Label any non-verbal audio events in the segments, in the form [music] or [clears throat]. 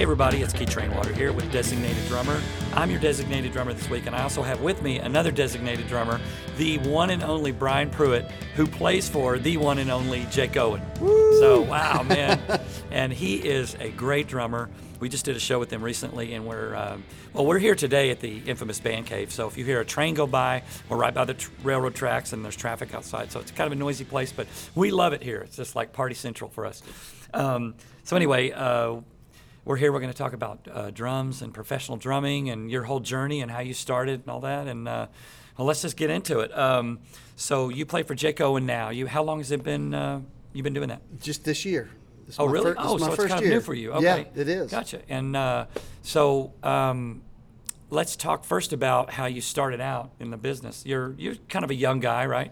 Hey everybody, it's Keech Rainwater here with Designated Drummer. I'm your designated drummer this week, and I also have with me another designated drummer, the one and only Brian Pruitt, who plays for the one and only Jake Owen. So wow, [laughs] man, and he is a great drummer. We just did a show with him recently, and we're um, well, we're here today at the infamous Band Cave. So if you hear a train go by, we're right by the tr- railroad tracks, and there's traffic outside. So it's kind of a noisy place, but we love it here. It's just like party central for us. Um, so anyway. Uh, we're here. We're going to talk about uh, drums and professional drumming and your whole journey and how you started and all that. And uh, well, let's just get into it. Um, so you play for Jake Owen now. You how long has it been? Uh, you've been doing that? Just this year. This Oh, really? fir- oh, so it's first kind year. of new for you. Okay. Yeah, it is. Gotcha. And uh, so um, let's talk first about how you started out in the business. You're you're kind of a young guy, right?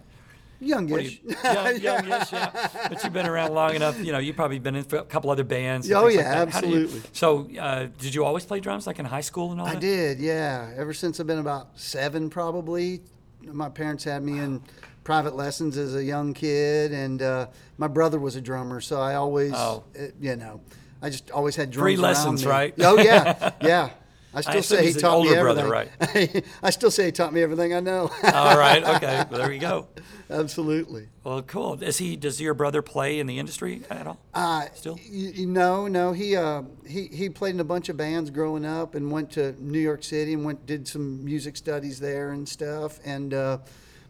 What are Youngish. you, young, youngish, yeah. But you've been around long enough. You know, you've probably been in a couple other bands. Oh, like yeah. How do you- absolutely. so, uh, did you always play drums, like in high school and all that? I that? did, yeah. Ever since I've been about seven, probably. My parents had me in private lessons as a young kid, and uh, my brother was a drummer, so I always, Oh. uh, you know, I just always had drums Free lessons, right? Oh yeah, [laughs] yeah. I still assume say he taught me older brother, everything. [laughs] I still say he taught me everything I know. All right. [laughs] Okay. Well, there you go. Absolutely. Well, cool. Is he? Does your brother play in the industry at all? Uh, Still? y- no, no. He uh, he he played in a bunch of bands growing up, and went to New York City and went did some music studies there and stuff, and uh,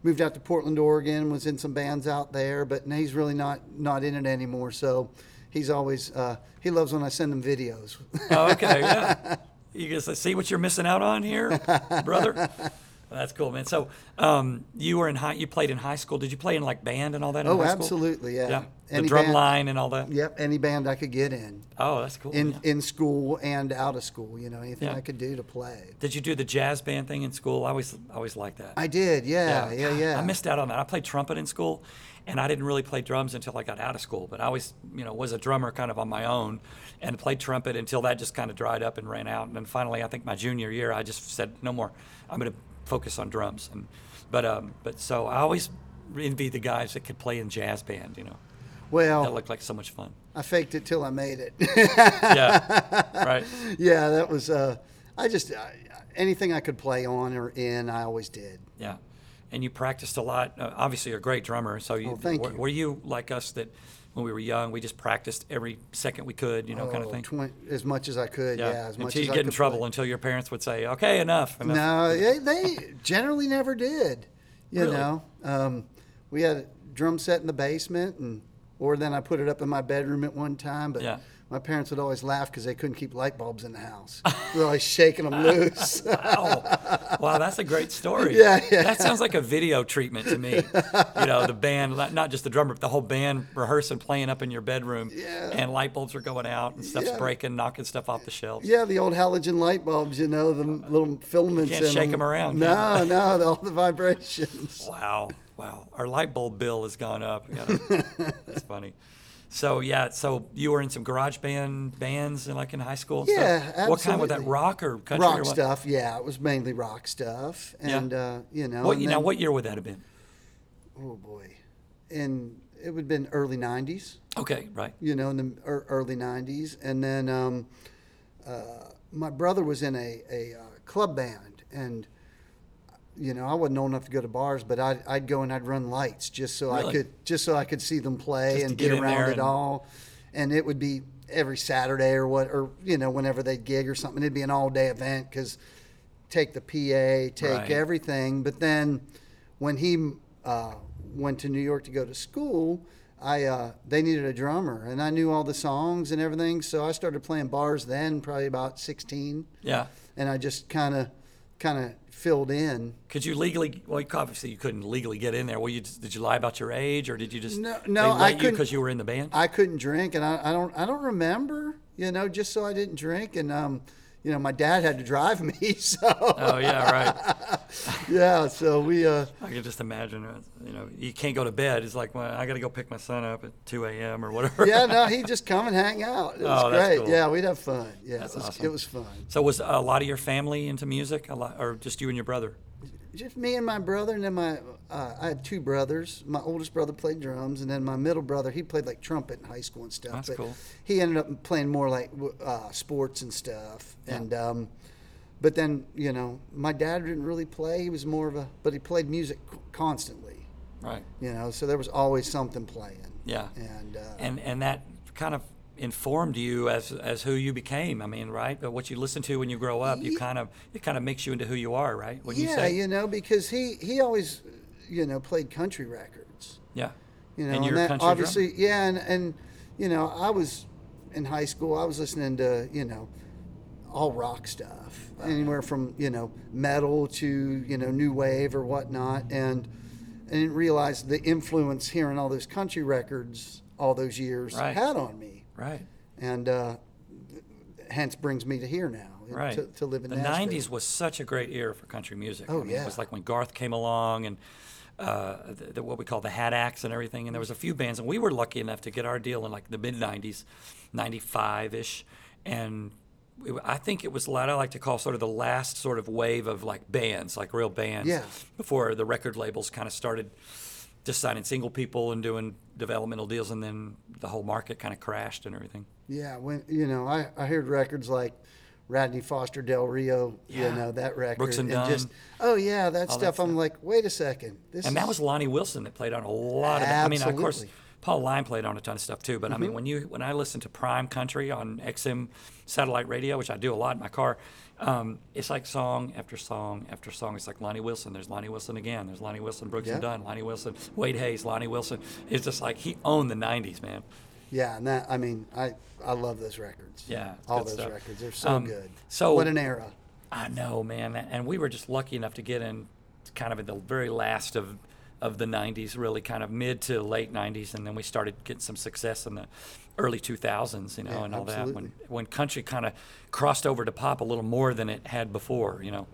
moved out to Portland, Oregon. Was in some bands out there, but now he's really not not in it anymore. So he's always uh, he loves when I send him videos. Oh, okay. [laughs] Yeah. You guys see what you're missing out on here, brother. [laughs] That's cool, man. So, um, you were in high. You played in high school. Did you play in like band and all that? In oh, absolutely, yeah. Yeah. The drum band- line and all that. Yep, any band I could get in, Oh, that's cool. in yeah. in school and out of school. You know, anything Yeah. I could do to play. Did you do the jazz band thing in school? I always, I always liked that. I did, yeah, yeah, yeah. I missed out on that. I played trumpet in school, and I didn't really play drums until I got out of school. But I always, you know, was a drummer kind of on my own, and played trumpet until that just kind of dried up and ran out. And then finally, I think my junior year, I just said, no more. I'm going to focus on drums. And but um, but so I always envied the guys that could play in jazz band. You know, well, that looked like so much fun. I faked it till I made it. [laughs] Yeah, right. [laughs] yeah, that was. Uh, I just uh, anything I could play on or in, I always did. Yeah, and you practiced a lot. Uh, obviously, you're a great drummer. So you, Oh, thank were, you. were you like us that when we were young, we just practiced every second we could, you know, kind of Oh, thing. twen- as much as I could. Yeah, as much until as you I get in could trouble, play. until your parents would say, "Okay, enough." enough. No, they, they generally never did. You Really? know, um, we had a drum set in the basement, and or then I put it up in my bedroom at one time. But Yeah. My parents would always laugh because they couldn't keep light bulbs in the house. They're always shaking them loose. [laughs] Wow, wow, that's a great story. Yeah, yeah. That sounds like a video treatment to me. You know, the band, not- just the drummer, but the whole band rehearsing, playing up in your bedroom, Yeah. and light bulbs are going out and stuff's Yeah. breaking, knocking stuff off the shelves. yeah, the old halogen light bulbs. You know, the little filaments. can't in shake 'em them. around, No, [laughs] no, all the vibrations. Wow, wow. Our light bulb bill has gone up. Gotta- [laughs] That's funny. So yeah, so you were in some garage band bands, and like in high school. and Yeah, stuff? What kind was that? Rock or country? or rock what? stuff. Yeah, it was mainly rock stuff, Yeah. and uh, you know. What you know? What year would that have been? Oh boy, and it would have been early '90s. Okay, right. You know, in the early '90s, and then um, uh, my brother was in a a uh, club band, and you know, I wasn't old enough to go to bars, but I'd, I'd go and I'd run lights just so I could just so I could see them play Just and get be around it and- all. And it would be every Saturday or what, or you know, whenever they'd gig or something. It'd be an all day event because take the PA, take Right. everything. But then when he uh, went to New York to go to school, I uh, they needed a drummer, and I knew all the songs and everything. So I started playing bars then, probably about 16, Yeah. and I just kind of kind of filled in. Could you legally? Well, obviously you couldn't legally get in there. Well, you just, did you lie about your age, or did you just No, no, I couldn't- because you were in the band? I couldn't drink, and I, I don't I don't remember, you know, just so I didn't drink, and um, you know, my dad had to drive me, [laughs] so oh yeah, right. [laughs] yeah, so we uh, I can just imagine. uh, You know, you can't go to bed. It's like, well, I got to go pick my son up at 2 a.m. or whatever. yeah, no, [laughs] he'd just come and hang out. It was Oh, great. cool. Yeah, we'd have fun. Yeah, it was, awesome. it was fun. So was a lot of your family into music, a lot, or just you and your brother? Just me and my brother, and then my uh, I had two brothers. My oldest brother played drums, and then my middle brother he played like trumpet in high school and stuff. That's but cool. He ended up playing more like uh, sports and stuff, and. Um, but then you know, my dad didn't really play. He was more of a, but he played music constantly. Right. You know, so there was always something playing. Yeah. And uh, and and that kind of informed you as as who you became. I mean, right? But what you listen to when you grow up, you kind of it kind of makes you into who you are, right? When you yeah, say, you know, because he he always, you know, played country records. yeah, You know, and you're that drummer. obviously, yeah, and and you know, I was in high school. I was listening to you know, all rock stuff, anywhere from you know metal to you know new wave or whatnot, and I didn't realize the influence hearing all those country records all those years Right. had on me, right, and uh, hence brings me to here now, right. to, to live in the Nashville. '90s was such a great era for country music. Oh, I mean, yeah. It was like when Garth came along and. Uh, the, the, what we call the Hat Acts and everything, and there was a few bands, and we were lucky enough to get our deal in like the mid '90s, '95 ish, and I think it was what I like to call sort of the last sort of wave of like bands, like real bands, Yeah. before the record labels kind of started just signing single people and doing developmental deals, and then the whole market kind of crashed and everything. Yeah, when you know, I, I heard records like Radney Foster Del Rio, Yeah. you know, that record. Brooks and just Dunn. oh yeah, that All that stuff. I'm like, wait a second. This And is, that was Lonnie Wilson that played on a lot of. I mean, of course, Absolutely. Paul Leim played on a ton of stuff too. But I mean, when you when I listen to Prime Country on XM satellite radio, which I do a lot in my car, um, it's like song after song after song. It's like Lonnie Wilson. There's Lonnie Wilson again. There's Lonnie Wilson, Brooks and Yeah. Dunn, Lonnie Wilson, Wade Hayes, Lonnie Wilson. It's just like he owned the '90s, man. yeah, and that I mean, I I love those records. Yeah, all those stuff. records. They're so Um, good. so- what an era. I know, man, and we were just lucky enough to get in, kind of at the very last of of the '90s, really kind of mid to late '90s, and then we started getting some success in the early 2000s, you know, Yeah, and all that when when country kind of crossed over to pop a little more than it had before, you know.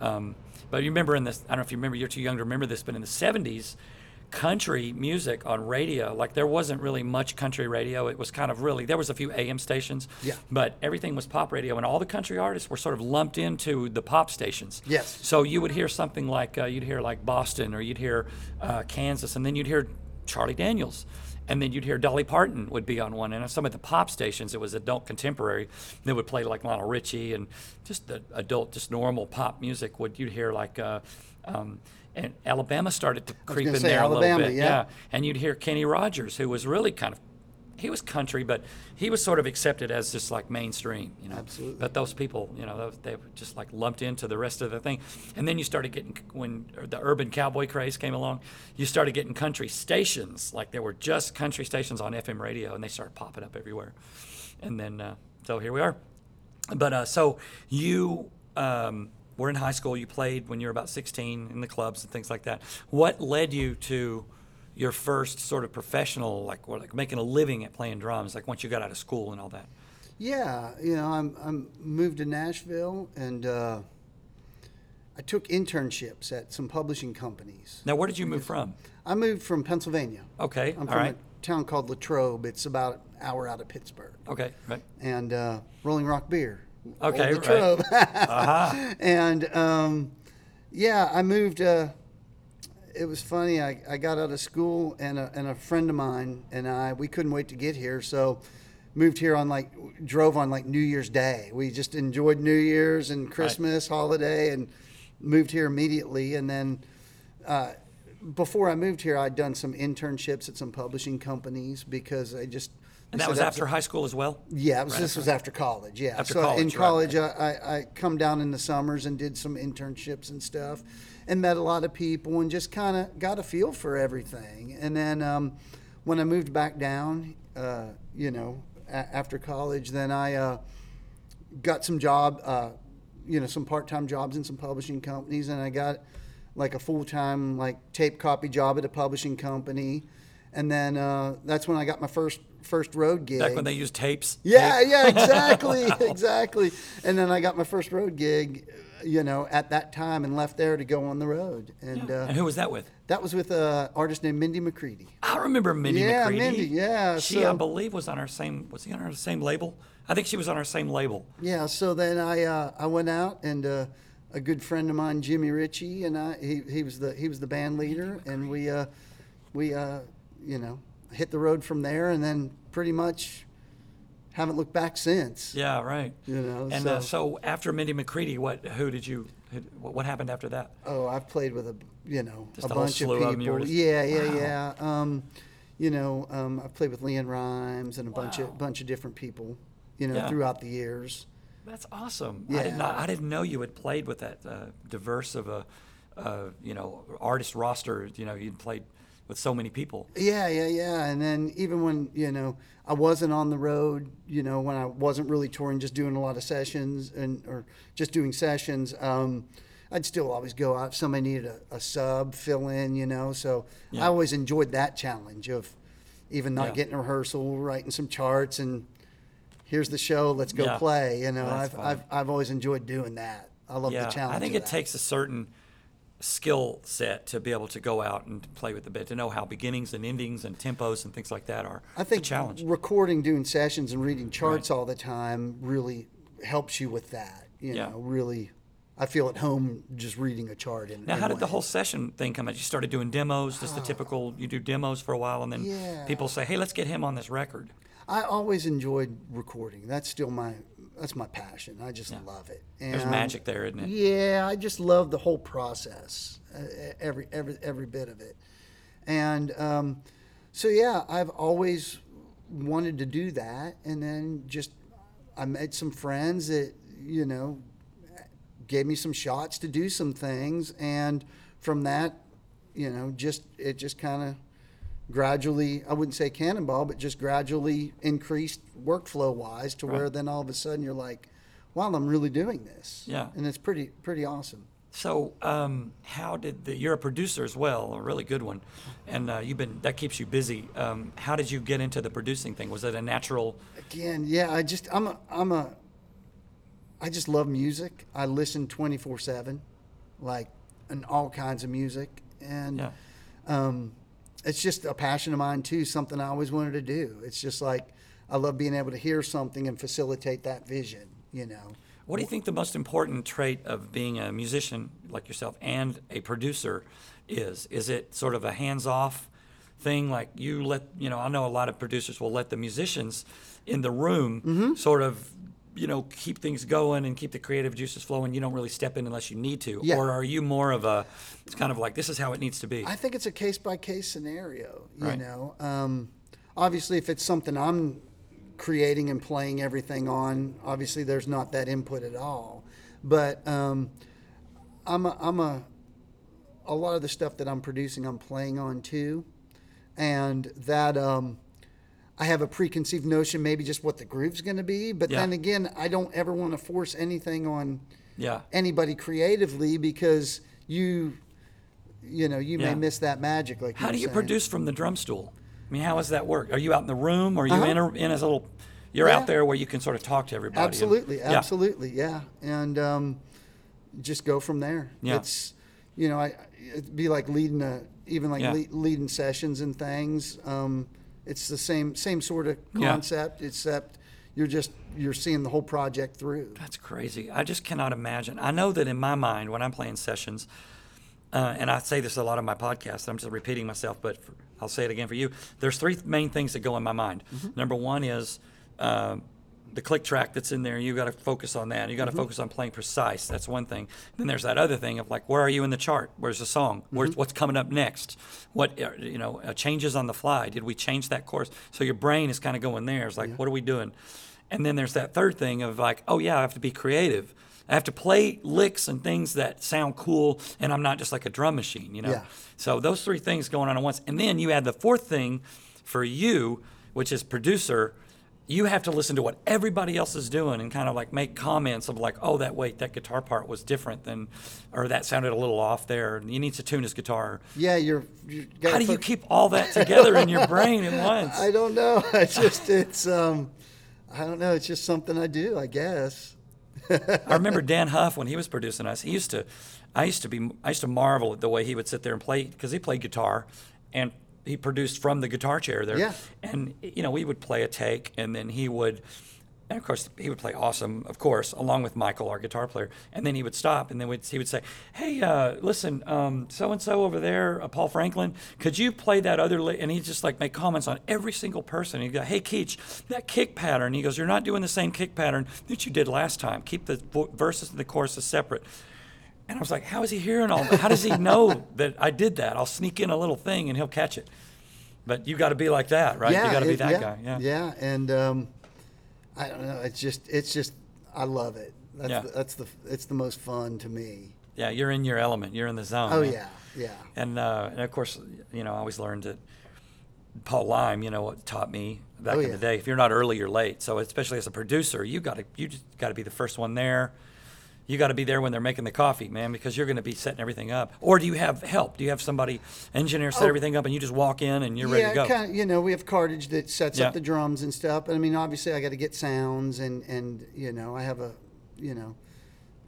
Um, but you remember in this, I don't know if you remember, you're too young to remember this, but in the '70s. Country music on radio, like there wasn't really much country radio. It was kind of really, there was a few AM stations, Yeah. but everything was pop radio, and all the country artists were sort of lumped into the pop stations. Yes. So you would hear something like uh, you'd hear like Boston, or you'd hear uh, Kansas, and then you'd hear Charlie Daniels, and then you'd hear Dolly Parton would be on one. And on some of the pop stations, it was adult contemporary. They would play like Lionel Richie and just the adult, just normal pop music. Would you'd hear like. Uh, um, and Alabama started to creep in there a little bit, yeah. And you'd hear Kenny Rogers, who was really kind of he was country, but he was sort of accepted as just like mainstream, you know. Absolutely. But those people, you know, they were just like lumped into the rest of the thing. And then you started getting when the urban cowboy craze came along, you started getting country stations. Like there were just country stations on FM radio, and they started popping up everywhere. And then uh, so here we are. But uh, so you um, were in high school. You played when you were about 16 in the clubs and things like that. What led you to your first sort of professional, like or like making a living at playing drums? Like once you got out of school and all that. Yeah, you know, I'm I'm moved to Nashville and uh, I took internships at some publishing companies. Now, where did you move from? I moved from Pennsylvania. Okay, I'm all from right. a town called Latrobe. It's about an hour out of Pittsburgh. Okay, right. And uh, Rolling Rock Beer. Okay, right. Uh-huh. [laughs] and um, yeah, I moved. Uh, it was funny. I, I got out of school, and a, and a friend of mine and I we couldn't wait to get here, so moved here on like drove on like New Year's Day. We just enjoyed New Year's and Christmas holiday, and moved here immediately. And then uh, before I moved here, I'd done some internships at some publishing companies because I just And that was after high school as well. yeah, it was, Right this after- was after college. Yeah, After so in college, right, college, I, I, I come down in the summers and did some internships and stuff, and met a lot of people and just kind of got a feel for everything. And then um, when I moved back down, uh, you know, a- after college, then I uh, got some job, uh, you know, some part-time jobs in some publishing companies, and I got like a full-time like tape copy job at a publishing company. And then uh, that's when I got my first first road gig. Back when they used tapes. Yeah, Tape. yeah, exactly, [laughs] [laughs] exactly. And then I got my first road gig, you know, at that time, and left there to go on the road. And uh, And who was that with? that was with an artist named Mindy McCready. I remember Mindy Yeah, McCready. Mindy, yeah, She, I believe, was on our same. Was he on our same label? I think she was on our same label. Yeah. So then I uh, I went out and uh, a good friend of mine, Jimmy Ritchie, and I. He, he was the he was the band leader, and we uh, we uh, you know hit the road from there, and then pretty much haven't looked back since. Yeah, right. You know, and so, uh, so after Mindy McCready, what who did you who, what happened after that? oh, I've played with a you know Just a bunch of slew of 'em, you people. just- yeah, yeah, Wow. yeah. Um, you know, um, I've played with LeAnn Rimes and a bunch of bunch of different people. You know, Yeah. throughout the years. That's awesome. I Yeah. did not. I didn't know you had played with that uh, diverse of a, uh, you know, artist roster. You know, you'd played with so many people. Yeah, yeah, yeah. And then even when, you know, I wasn't on the road, you know, when I wasn't really touring, just doing a lot of sessions and or just doing sessions, um, I'd still always go out if somebody needed a, a sub, fill in, you know. So Yeah. I always enjoyed that challenge of even not Yeah. getting a rehearsal, writing some charts and here's the show, let's go Yeah. play. You know, I've. I've I've always enjoyed doing that. I love the challenge. I think it that. takes a certain skill set to be able to go out and play with the bit, to know how beginnings and endings and tempos and things like that are. I think a challenge. recording, doing sessions, and reading charts Right. all the time really helps you with that. You Yeah. know, really, I feel at home just reading a chart. In, Now, in how did the whole session thing come out? You started doing demos, just the oh. typical. You do demos for a while, and then Yeah. people say, "Hey, let's get him on this record." I always enjoyed recording. That's still my that's my passion. I just love it. There's magic there, isn't it? Yeah, I just love the whole process, uh, every every every bit of it, and um, so yeah, I've always wanted to do that, and then just I met some friends that you know gave me some shots to do some things, and from that, you know, just it just kind of gradually I wouldn't say cannonball, but just gradually increased workflow wise to where then all of a sudden you're like, wow, I'm really doing this. Yeah. And it's pretty pretty awesome. So, um, how did the, you're a producer as well, a really good one, and uh, you've been that keeps you busy. Um, how did you get into the producing thing? Was it a natural? Again, yeah, I just I'm a I'm a I just love music. I listen 24/7 like and all kinds of music and Yeah. um, it's just a passion of mine too, something I always wanted to do. It's just like I love being able to hear something and facilitate that vision, you know. What do you think the most important trait of being a musician like yourself and a producer is? Is it sort of a hands-off thing, like you let you know? I know a lot of producers will let the musicians in the room Mm-hmm. sort of you know keep things going and keep the creative juices flowing. You don't really step in unless you need to, Yeah. or are you more of a? It's kind of like this is how it needs to be. I think it's a case by case scenario. You Right. know, um, obviously, if it's something I'm creating and playing everything on, obviously there's not that input at all. But um, I'm a, I'm a a lot of the stuff that I'm producing, I'm playing on too, and that um, I have a preconceived notion, maybe just what the groove's going to be. But Yeah. then again, I don't ever want to force anything on yeah. anybody creatively because you you know you Yeah. may miss that magic like How do you saying. produce from the drum stool? I mean, how does that work? Are you out in the room? Or are you Uh-huh. in a, in a little? You're Yeah. out there where you can sort of talk to everybody. and- absolutely Yeah. absolutely yeah, and um, just go from there Yeah. it's you know I it'd be like leading a even like le- leading sessions and things um, it's the same same sort of Yeah. concept except you're just you're seeing the whole project through That's crazy. I just cannot imagine. I know that in my mind, when I'm playing sessions, uh, and I say this a lot on my podcast, I'm just repeating myself, but for, I'll say it again for you. There's three main things that go in my mind. Number one is um the click track that's in there. You got to focus on that. You got to focus on playing precise. That's one thing. Then there's that other thing of like, where are you in the chart? Where's the song? Where's what's coming up next? What uh, you know, uh, changes on the fly? Did we change that course? So your brain is kind of going there. It's like, what are we doing? And then there's that third thing of like, oh yeah, I have to be creative. I have to play licks and things that sound cool, and I'm not just like a drum machine, you know. Yeah. So those three things going on at once, and then you add the fourth thing for you, which is producer. You have to listen to what everybody else is doing and kind of like make comments of like, oh, that wait, that guitar part was different than, or that sounded a little off there. and You need to tune his guitar. yeah you're, you gotta How do you keep all that together in your brain at once? [laughs] I don't know. [laughs] It's just it's um, I don't know. It's just something I do, I guess. [laughs] I remember Dan Huff when he was producing us. He used to, I used to be, I used to marvel at the way he would sit there and play because he played guitar, and he produced from the guitar chair there. Yeah. And you know, we would play a take, and then he would, And of course, he would play awesome, of course, along with Michael, our guitar player. And then he would stop, and then we'd, he would say, "Hey, uh, listen, so and so over there, uh, Paul Franklin, could you play that other?" Li-? And he'd just like make comments on every single person. He'd go, "Hey, Keech, that kick pattern." He goes, "You're not doing the same kick pattern that you did last time. Keep the vo- verses and the choruses separate." And I was like, "How is he hearing all that? How does he know [laughs] that I did that? I'll sneak in a little thing, and he'll catch it." But you got to be like that, right? Yeah, you got to be that yeah, guy. Yeah. Yeah, and um, I don't know. It's just, it's just, I love it. That's Yeah. the, that's the, it's the most fun to me. Yeah, you're in your element. You're in the zone. Oh man. yeah, yeah. And, uh, and of course, you know, I always learned that Paul Leim, you know, what taught me back Oh, in yeah. the day. If you're not early, you're late. So especially as a producer, you got to you just got to be the first one there. You got to be there when they're making the coffee, man, because you're going to be setting everything up. Or do you have help? Do you have somebody engineer set Oh. everything up, and you just walk in and you're ready to go? kind of. You know, we have cartage that sets Yeah. up the drums and stuff. But I mean, obviously, I got to get sounds, and and you know, I have a, you know,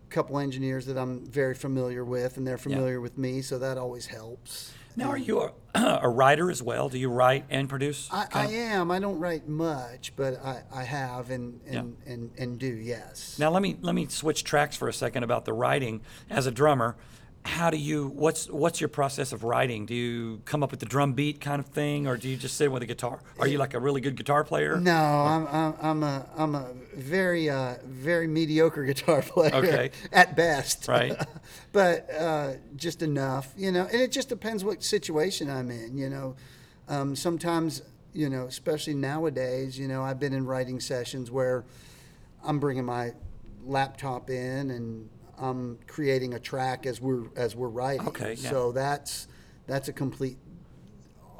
couple engineers that I'm very familiar with, and they're familiar with me, so that always helps. Now, are you a, [clears throat] a writer as well? Do you write and produce? I, I am. I don't write much, but I, I have and and, and and do. Yes. Now let me let me switch tracks for a second about the writing as a drummer. How do you what's what's your process of writing? Do you come up with the drum beat kind of thing, or do you just sit with a guitar? Are you like a really good guitar player? No, I'm, I'm, I'm a I'm a very uh, very mediocre [laughs] guitar player Okay. at best. Right. [laughs] but uh, just enough, you know. And it just depends what situation I'm in, you know. Um, sometimes, you know, especially nowadays, you know, I've been in writing sessions where I'm bringing my laptop in and I'm creating a track as we're as we're writing. Okay, yeah. So that's that's a complete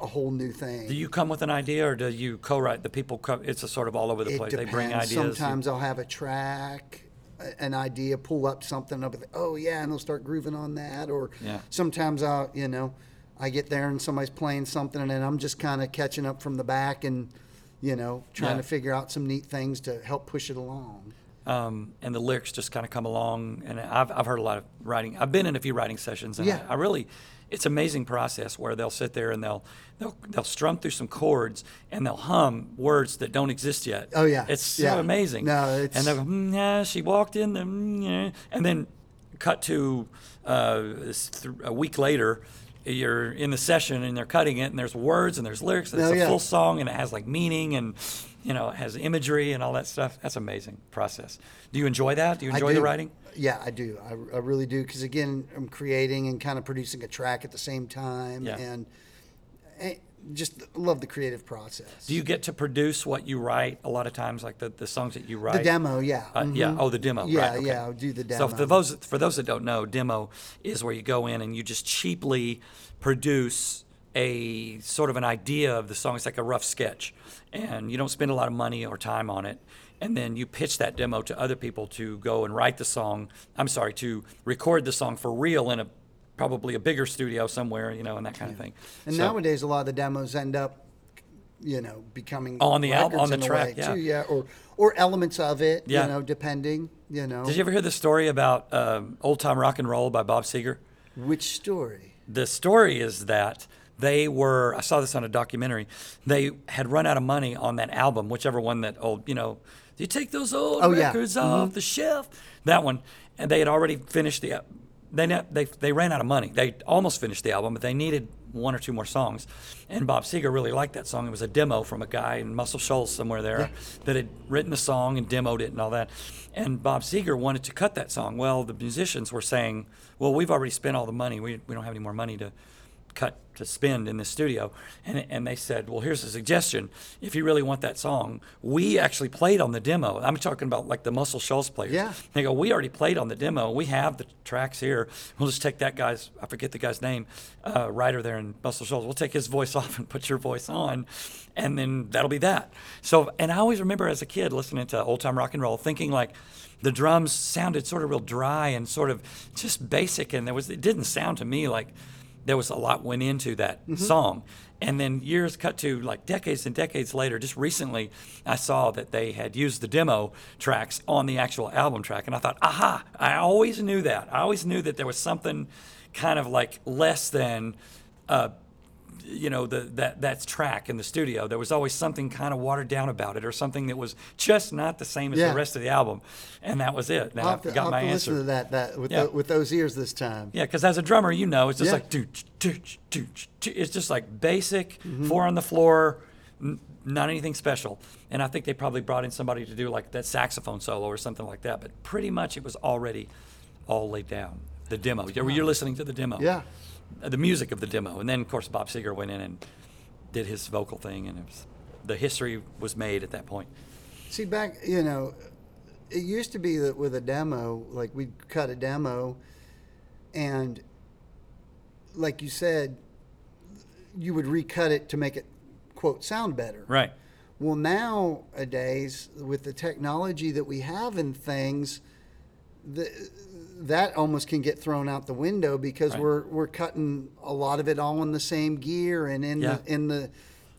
a whole new thing. Do you come with an idea, or do you co-write? The people, co- it's a sort of all over the It place. depends. They bring ideas. Sometimes I'll have a track, an idea, pull up something, I'll be like, oh yeah, and they'll start grooving on that. Or Yeah. sometimes I'll, you know, I get there and somebody's playing something, and then I'm just kind of catching up from the back and, you know, trying Yeah. to figure out some neat things to help push it along. Um, and the lyrics just kind of come along. And I've, I've heard a lot of writing. I've been in a few writing sessions, and Yeah. I, I really, it's amazing process where they'll sit there and they'll they'll they'll strum through some chords and they'll hum words that don't exist yet. Oh, yeah. it's so Yeah. amazing. No, it's- and they'll go, "Mm, yeah, she walked in the, mm, yeah," and then cut to uh, a week later. You're in the session and they're cutting it, and there's words and there's lyrics, and it's Oh, a yeah. full song, and it has like meaning and you know it has imagery and all that stuff. That's amazing process. Do you enjoy that? Do you enjoy the writing? Yeah, I do. I, I really do. Because again, I'm creating and kind of producing a track at the same time, Yeah. and, and just love the creative process. Do you get to produce what you write a lot of times, like the, the songs that you write? the demo? Yeah. Uh, Yeah. mhm. Oh, the demo. Yeah, right, okay. yeah. I'll do the So demo. for those for those that don't know, demo is where you go in and you just cheaply produce a sort of an idea of the song. It's like a rough sketch, and you don't spend a lot of money or time on it. And then you pitch that demo to other people to go and write the song. I'm sorry, to record the song for real in a probably a bigger studio somewhere, you know, and that kind of thing. And So- nowadays, a lot of the demos end up, you know, becoming On the al- records on the track, yeah. too, yeah, or or elements of it, Yeah. you know, depending, you know, Did you ever hear the story about um, Old Time Rock and Roll by Bob Seger? which story? The story is that they were, I saw this on a documentary, they had run out of money on that album, whichever one that old, you know, you take those old Oh, yeah. records mm-hmm. off the shelf, that one. And they had already finished the, they, they, they ran out of money. They almost finished the album, but they needed one or two more songs. And Bob Seger really liked that song. It was a demo from a guy in Muscle Shoals somewhere there that had written the song and demoed it and all that. And Bob Seger wanted to cut that song. Well, the musicians were saying, well, we've already spent all the money. We, we don't have any more money to cut to spend in the studio. And, and they said, well, here's a suggestion. If you really want that song, we actually played on the demo. I'm talking about like the Muscle Shoals players. Yeah. They go, we already played on the demo. We have the tracks here. We'll just take that guy's, I forget the guy's name, uh, writer there in Muscle Shoals. We'll take his voice [laughs] off and put your voice on, and then that'll be that. So, and I always remember as a kid listening to old time rock and roll, thinking like, the drums sounded sort of real dry and sort of just basic, and there was it didn't sound to me like there was a lot went into that song. And then years cut to like decades and decades later, just recently, I saw that they had used the demo tracks on the actual album track. And I thought, aha, I always knew that. I always knew that there was something kind of like less than uh, you know the that that's track in the studio. There was always something kind of watered down about it, or something that was just not the same as Yeah. the rest of the album, and that was it. Now I'll I have to, got I'll my to answer. listen to that that with, Yeah. tho- with those ears this time. Yeah, because as a drummer, you know, it's just Yeah. like dooch, dooch, dooch, dooch. It's just like basic, Mm-hmm. four on the floor, n- not anything special. And I think they probably brought in somebody to do like that saxophone solo or something like that. But pretty much it was already all laid down. The demo. You're, you're listening to the demo. Yeah. Uh, The music of the demo, and then of course Bob Seger went in and did his vocal thing, and it was the history was made at that point. See, back, you know, it used to be that with a demo, like we'd cut a demo, and like you said, you would recut it to make it, quote, sound better. Right. Well, nowadays, with the technology that we have in things, the, that almost can get thrown out the window because Right. we're we're cutting a lot of it all in the same gear and in Yeah. the in the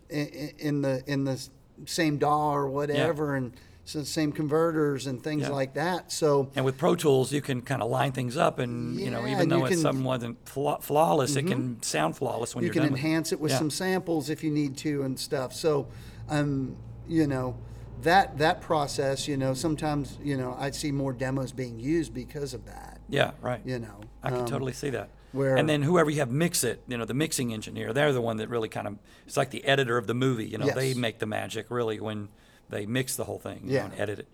in, in the in the same DAW or whatever and so same converters and things Yeah. like that. So And with Pro Tools, you can kind of line things up, and you know, even though it's can- something wasn't flaw- flawless, it can sound flawless when you can done with it. enhance it with Yeah. some samples if you need to and stuff. So, um, you know, that that process, you know, sometimes you know I see more demos being used because of that. Yeah, right. You know, I can um, totally see that. where- and then whoever you have mix it, you know, the mixing engineer, they're the one that really kind of it's like the editor of the movie. You know, they make the magic really when they mix the whole thing. Yeah. know, and edit it.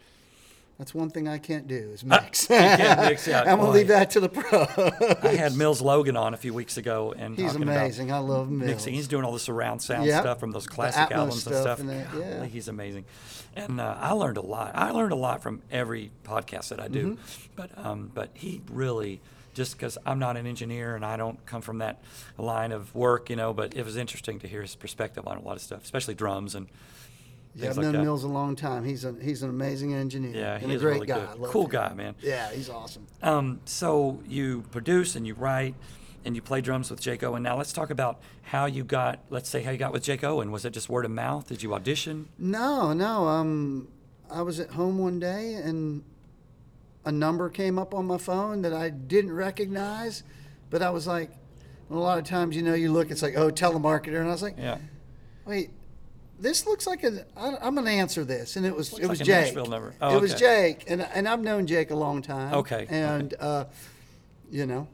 That's one thing I can't do is mix. can't mix, yeah. [laughs] I'm gonna leave that to the pro. I had Mills Logan on a few weeks ago, and He's amazing. I love Mills. mixing. He's doing all the surround sound Yep. stuff from those classic albums and stuff stuff. and that, yeah. Golly, he's amazing, and uh, I learned a lot. I learned a lot from every podcast that I do, Mm-hmm. but um, but he really. Just because I'm not an engineer and I don't come from that line of work, you know, but it was interesting to hear his perspective on a lot of stuff, especially drums and Yeah, things I've like known that. Mills a long time. He's a he's an amazing engineer. Yeah, and he a great really guy. good. Love Cool him. guy, man. Yeah, he's awesome. Um, so you produce and you write and you play drums with Jake Owen. Now let's talk about how you got. Let's say how you got with Jake Owen. Was it just word of mouth? Did you audition? No, no. Um, I was at home one day and a number came up on my phone that I didn't recognize, but I was like, a lot of times, you know, you look, it's like, oh, telemarketer, and I was like, Yeah. wait, this looks like a. I, I'm gonna answer this, and it was Looks it was like a Jake. Nashville number. Oh, it was okay. Jake, and and I've known Jake a long time. Okay, And uh, you know,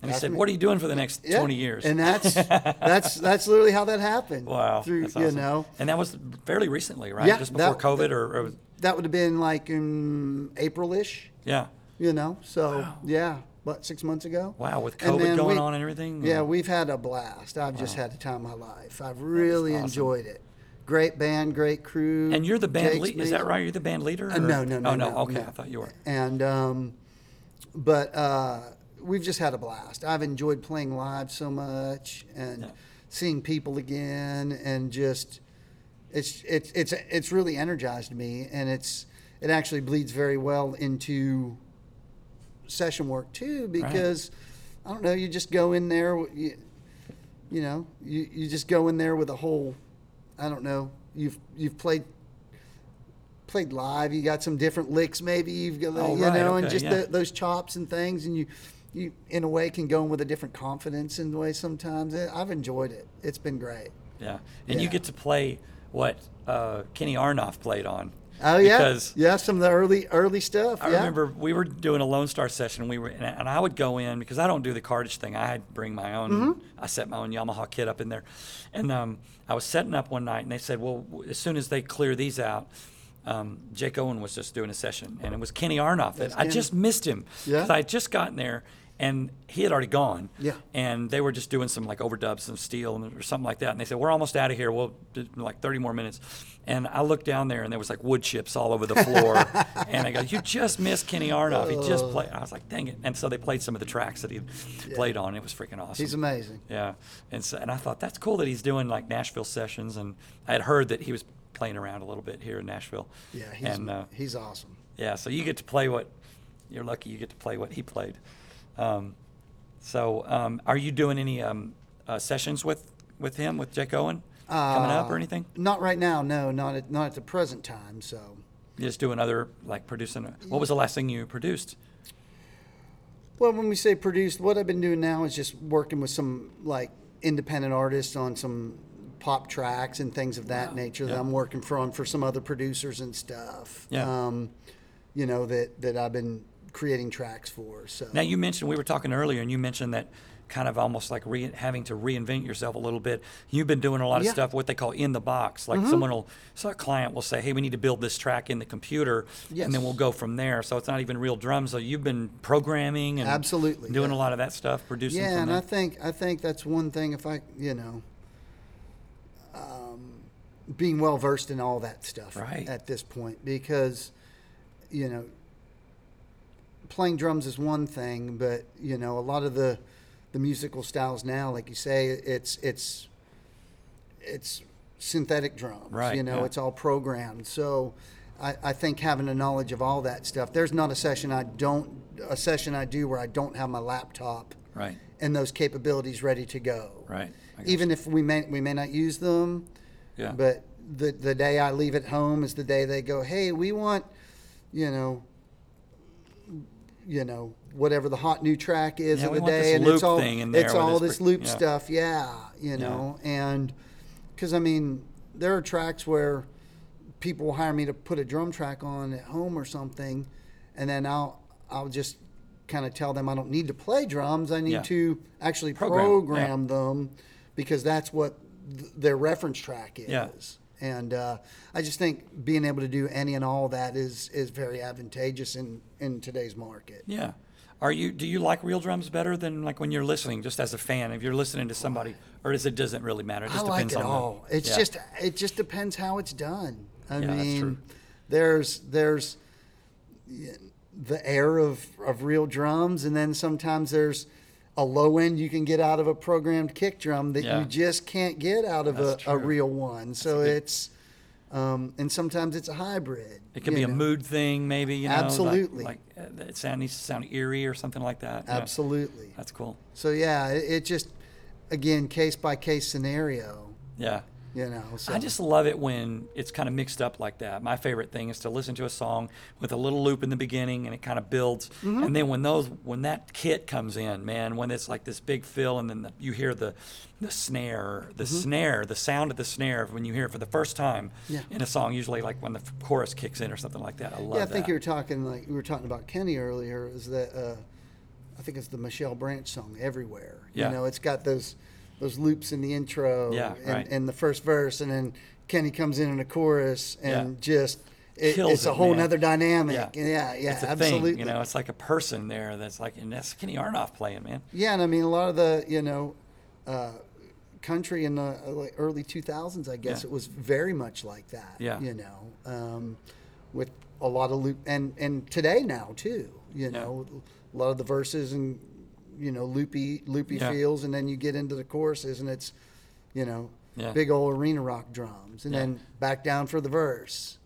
And he said. "What are you doing for the next yeah. 20 years?" And that's [laughs] that's that's literally how that happened. wow, Through that's you awesome. know, And that was fairly recently, right? Yeah, Just before that- COVID, or, or that would have been like in April-ish. yeah. You know, so yeah, what six months ago? Wow, with And COVID then going we- on and everything. Yeah, we've had a blast. I've just had the time of my life. I've really awesome. enjoyed it. Great band, great crew. And you're the band Jake's lead. Is that amazing. right? You're the band leader? Uh, or- no, no, no, Oh no. no, okay, no. I thought you were. And um, but uh, we've just had a blast. I've enjoyed playing live so much and Yeah. seeing people again, and just it's it's it's it's really energized me, and it's it actually bleeds very well into session work too, because I don't know, you just go in there, you, you know, you, you just go in there with a whole, I don't know, you've you've played played live, you got some different licks maybe, you've got Oh, you right, know, and just yeah. the, those chops and things, and you you in a way can go in with a different confidence in the way sometimes. I've enjoyed it. It's been great. Yeah, and you get to play what uh, Kenny Aronoff played on. Oh yeah, Because yeah, some of the early early stuff. I yeah. remember we were doing a Lonestar session. We were, and I- would go in because I don't do the cartage thing. I had bring my own. Mm-hmm. I set my own Yamaha kit up in there, and um, I was setting up one night, and they said, "Well, as soon as they clear these out." Um, Jake Owen was just doing a session, and it was Kenny Aronoff. I Kenny. just missed him Yeah. I had just gotten there, and he had already gone. Yeah. And they were just doing some like overdubs, some steel, and- or something like that. And they said, "We're almost out of here. We'll do like 30 more minutes." And I looked down there, and there was like wood chips all over the floor. [laughs] and I go, "You just missed Kenny Aronoff. He just played." I was like, "Dang it!" And so they played some of the tracks that he played on. It was freaking awesome. He's amazing. Yeah, and so and I thought that's cool that he's doing like Nashville sessions, and I had heard that he was playing around a little bit here in Nashville. Yeah, he's and uh, he's awesome. yeah, so you get to play what you're lucky you get to play what he played. Um, so um, are you doing any um, uh, sessions with with him with Jake Owen coming up or Uh, anything? Not right now. No, not at not at the present time. So. Just doing other like producing. What was the last thing you produced? Well, when we say produced, what I've been doing now is just working with some like independent artists on some pop tracks and things of that nature that. I'm working from for some other producers and stuff. Yeah. Um, you know that that I've been creating tracks for. So Now you mentioned we were talking earlier, and you mentioned that kind of almost like re- having to reinvent yourself a little bit. You've been doing a lot of Yeah. stuff what they call in the box. Mm-hmm. Like someone will, so a client will say, "Hey, we need to build this track in the computer," Yes. and then we'll go from there. So it's not even real drums. So you've been programming and Absolutely, doing yeah. a lot of that stuff, producing. yeah, and I think I think that's one thing. If I you know. Um, being well versed in all that stuff Right. at this point because you know playing drums is one thing but you know a lot of the the musical styles now like you say it's it's it's synthetic drums Right, you know yeah. it's all programmed so I, I think having a knowledge of all that stuff there's not a session i don't a session i do where i don't have my laptop right, and those capabilities ready to go right. Even if we may we may not use them yeah, but the the day I leave it home is the day they go, hey, we want, you know, you know, whatever the hot new track is Yeah, of the day, and it's all thing in there it's all this pre- loop yeah. stuff, yeah, you know, and because I mean, there are tracks where people will hire me to put a drum track on at home or something, and then I'll I'll just kind of tell them I don't need to play drums. I need Yeah. to actually Program, program, yeah. them because that's what th- their reference track is. And uh, I just think being able to do any and all that is is very advantageous in in today's market. yeah. Are you? Do you like real drums better than like when you're listening, just as a fan? If you're listening to somebody, or does it doesn't really matter? It I just like depends it on the- all. It's Yeah. just it just depends how it's done. I Yeah, mean, there's there's the air of of real drums, and then sometimes there's a low end you can get out of a programmed kick drum that Yeah. you just can't get out of a, a real one. So good- it's um, and sometimes it's a hybrid. It could you be a mood thing, maybe. You know, like- Absolutely. Like, uh, it sound, needs to sound eerie or something like that. Absolutely. That's cool. So yeah, it, it just again case by case scenario. Yeah. You know. So. I just love it when it's kind of mixed up like that. My favorite thing is to listen to a song with a little loop in the beginning and it kind of builds, Mm-hmm. and then when those when that kit comes in, man, when it's like this big fill and then the, you hear the the snare, the snare, the sound of the snare when you hear it for the first time Mm-hmm. Yeah. in a song, usually like when the f- chorus kicks in or something like that. I love Yeah, I think that. you were talking like we were talking about Kenny earlier. Is that uh, I think it's the Michelle Branch song "Everywhere." Yeah. You know, it's got those those loops in the intro Yeah, and, right. and the first verse, and then Kenny comes in in a chorus and just it, it's a it, whole man. nother dynamic. Yeah. Yeah, yeah, it's a absolutely. thing, you know. It's like a person there that's like, and that's Kenny Aronoff playing, man. Yeah, and I mean a lot of the you know. Uh, country in the uh, early 2000s i guess Yeah. it was very much like that Yeah. you know um, with a lot of loop and and today now too you know a lot of the verses and you know loopy loopy Yeah. feels and then you get into the choruses and it's you know Yeah. big old arena rock drums and Yeah. then back down for the verse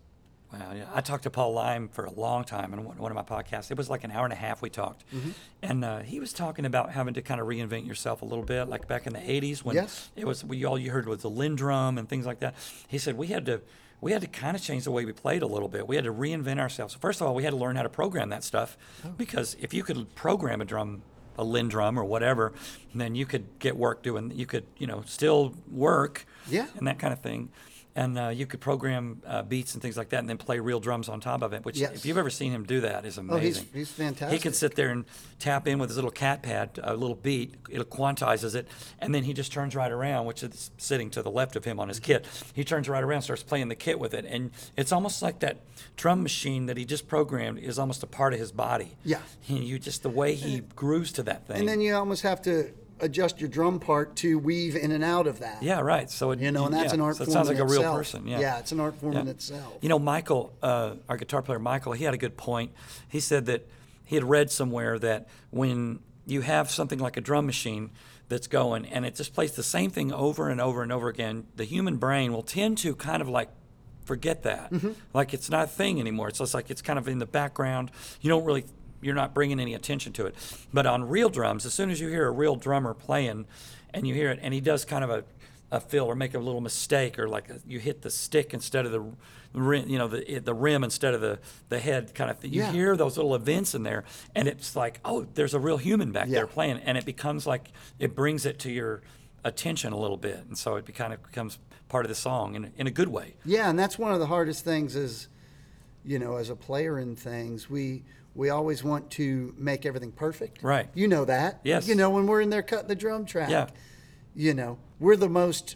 Wow, yeah. I talked to Paul Leim for a long time in one one of my podcasts. It was like an hour and a half we talked. Mm-hmm. And uh, he was talking about having to kind of reinvent yourself a little bit, like back in the 80s when Yes. it was, we, all you heard was the LinnDrum and things like that. He said we had to. We had to kind of change the way we played a little bit. We had to reinvent ourselves. First of all, we had to learn how to program that stuff Oh. because if you could program a drum, a LinnDrum or whatever, then you could get work doing. You could, you know, still work Yeah. and that kind of thing. And uh, you could program uh, beats and things like that, and then play real drums on top of it. Which, Yes. if you've ever seen him do that, is oh amazing. he's, he's He fantastic can sit there and tap in with his little cat pad, a little beat. It quantizes it, and then he just turns right around, which is sitting to the left of him on his kit. He turns right around, starts playing the kit with it, and it's almost like that drum machine that he just programmed is almost a part of his body. Yeah. He, you just the way he grooves to that thing. and then you almost have to adjust your drum part to weave in and out of that yeah, right. So it, You know, and that's yeah, an art so it form sounds in like a real person. Yeah. Yeah, it's an art form in itself. You know, Michael, uh, our guitar player Michael, he had a good point. He said that he had read somewhere that when you have something like a drum machine that's going and it just plays the same thing over and over and over again, the human brain will tend to kind of like forget that. Mm-hmm. Like it's not a thing anymore. It's just like it's kind of in the background. You don't really you're not bringing any attention to it. But on real drums, as soon as you hear a real drummer playing and you hear it and he does kind of a a fill or make a little mistake or like a, you hit the stick instead of the rim, you know the the rim instead of the the head kind of thing. You Yeah. hear those little events in there and it's like, "Oh, there's a real human back there playing." And it becomes like it brings it to your attention a little bit, and so it be, kind of becomes part of the song in, in a good way. Yeah, and that's one of the hardest things is, you know, as a player in things, we we always want to make everything perfect. Right. You know that. Yes. You know when we're in there cutting the drum track. Yeah. You know we're the most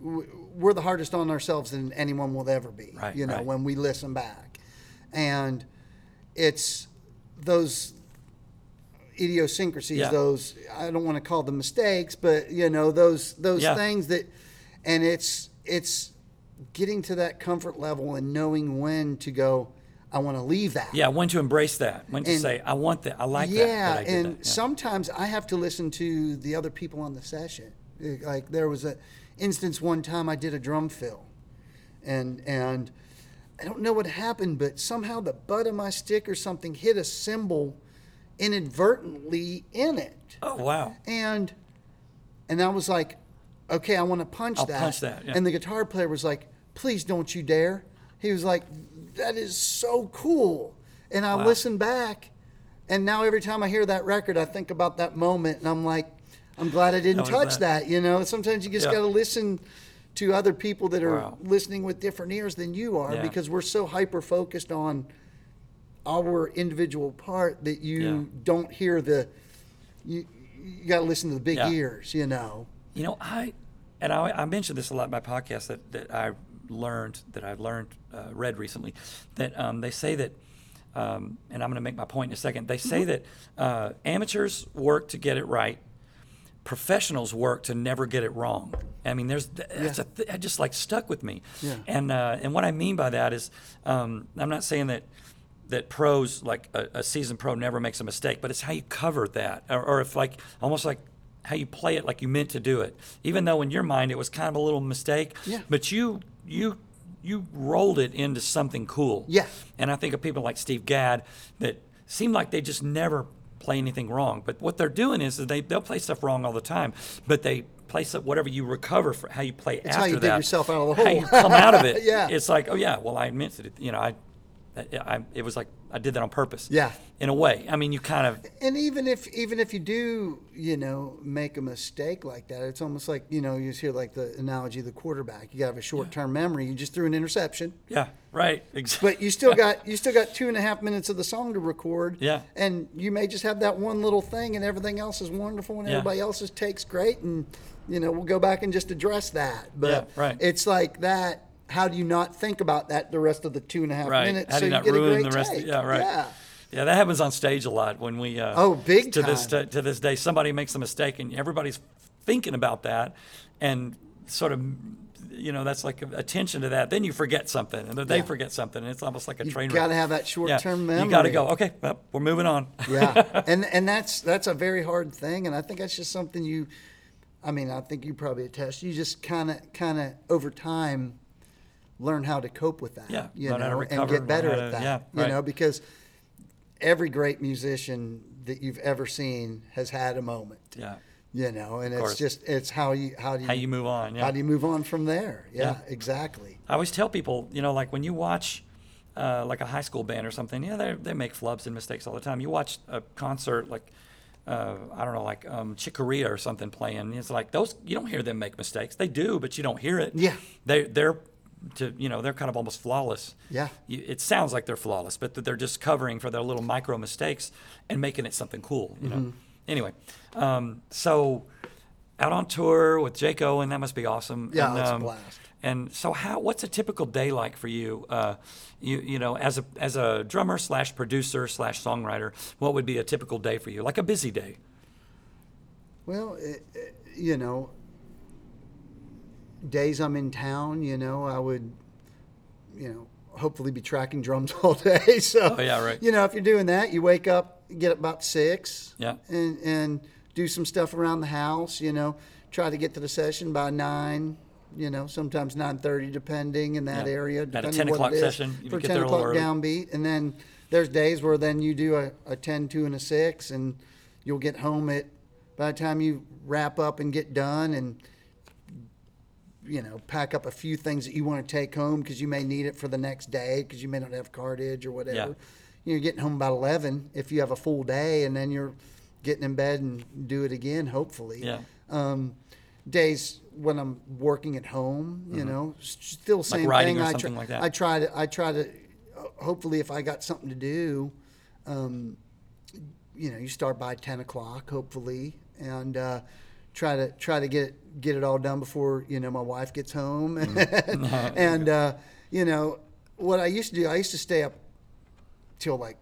we're the hardest on ourselves than anyone will ever be. Right, You know right. when we listen back, and it's those idiosyncrasies Yeah. those i don't want to call them mistakes but you know those those Yeah. things that and it's it's getting to that comfort level and knowing when to go i want to leave that Yeah, when to embrace that, when to And- say, I want that, I like yeah that. that I did and that. Yeah. sometimes i have to listen to the other people on the session like there was a instance one time i did a drum fill and and i don't know what happened but somehow the butt of my stick or something hit a cymbal inadvertently in it oh wow, and and I was like, okay, I want to punch I'll that. punch that, yeah. And the guitar player was like, please don't you dare. He was like, that is so cool. And I Wow. listened back, and now every time I hear that record, I think about that moment, and I'm like, I'm glad I didn't touch that. that. You know, sometimes you just Yeah. got to listen to other people that are Wow. listening with different ears than you are Yeah. because we're so hyper focused on our individual part that you Yeah. don't hear the you you got to listen to the big ears you know You know, I and I, I mentioned this a lot in my podcast that, that I learned that I learned uh, read recently that um, they say that, um, and I'm going to make my point in a second. They say that uh, amateurs work to get it right, professionals work to never get it wrong. I mean, there's that's Yeah. a th- it just like stuck with me. Yeah. And uh, and what I mean by that is, um, I'm not saying that that pros like a, a seasoned pro never makes a mistake, but it's how you cover that, or, or if like almost like how you play it like you meant to do it, even though in your mind it was kind of a little mistake. Yeah. But you you you rolled it into something cool. Yeah. And I think of people like Steve Gadd that seem like they just never play anything wrong. But what they're doing is that they they'll play stuff wrong all the time, but they play stuff whatever you recover for how you play It's after how you dig yourself out of the hole. How you come out of it. [laughs] Yeah. It's like, oh yeah, well I admit it. You know, I, I, I it was like I did that on purpose. Yeah. In a way, I mean, you kind of and even if even if you do you know make a mistake like that it's almost like you know you just hear like the analogy of the quarterback you got to have a short-term memory you just threw an interception yeah right [laughs] exactly. but you still got you still got two and a half minutes of the song to record Yeah. and you may just have that one little thing and everything else is wonderful and Yeah. everybody else's takes great and you know we'll go back and just address that but Yeah, right. it's like that how do you not think about that the rest of the two and a half right. minutes How do so you you not get a ruin the rest? take? Of, yeah, right. yeah Yeah, that happens on stage a lot when we. Uh, Oh, big to this time. to this day, somebody makes a mistake and everybody's thinking about that, and sort of, you know, that's like attention to that. Then you forget something, and then they Yeah. forget something, and it's almost like a you train You got to have that short-term memory you got to go. Okay, well, we're moving on. yeah, [laughs] and and that's that's a very hard thing, and I think that's just something you. I mean, I think you probably attest. You just kind of kind of over time learn how to cope with that. Yeah, you learn how to know, recover, and get better at to- that. yeah, you right. know, because every great musician that you've ever seen has had a moment. yeah. You know, and it's just it's how you how do you How you move on? Yeah. how do you move on from there? Yeah, Yeah. exactly. I always tell people, you know, like when you watch uh, like a high school band or something, yeah, they they make flubs and mistakes all the time. You watch a concert like. Uh, I don't know, like um, Chick Corea or something playing. It's like those you don't hear them make mistakes. They do, but you don't hear it. Yeah. they they're to you know they're kind of almost flawless. Yeah. you, it sounds like they're flawless, but that they're just covering for their little micro mistakes and making it something cool. You know. Mm-hmm. Anyway, um, so out on tour with Jake Owen, that must be awesome. Yeah, and, a um, blast. and so, how? What's a typical day like for you? Uh, you you know, as a as a drummer slash producer slash songwriter, what would be a typical day for you? Like a busy day. Well, it, it- you know, days I'm in town, you know, I would, you know, hopefully be tracking drums [laughs] all day. [laughs] So, Oh, yeah, right. You know, if you're doing that, you wake up, get up about six, Yeah. and and do some stuff around the house. You know, try to get to the session by nine. You know, sometimes nine thirty, depending in that Yeah. area. At a Depending 10 what o'clock it is. session, you for ten o'clock downbeat, and then there's days where then you do a, a 10, 2, and a six, and you'll get home at by the time you wrap up and get done and you know pack up a few things that you want to take home because you may need it for the next day because you may not have cartage or whatever Yeah. you're getting home about 11 if you have a full day and then you're getting in bed and do it again hopefully Yeah. um, days when I'm working at home, you know, still same writing thing. or I something try, like that? I try to, I try to, uh, hopefully, if I got something to do, um, you know, you start by ten o'clock, hopefully, and uh, try to try to get get it all done before you know my wife gets home, Mm-hmm. [laughs] [laughs] and uh, you know what I used to do. I used to stay up till like.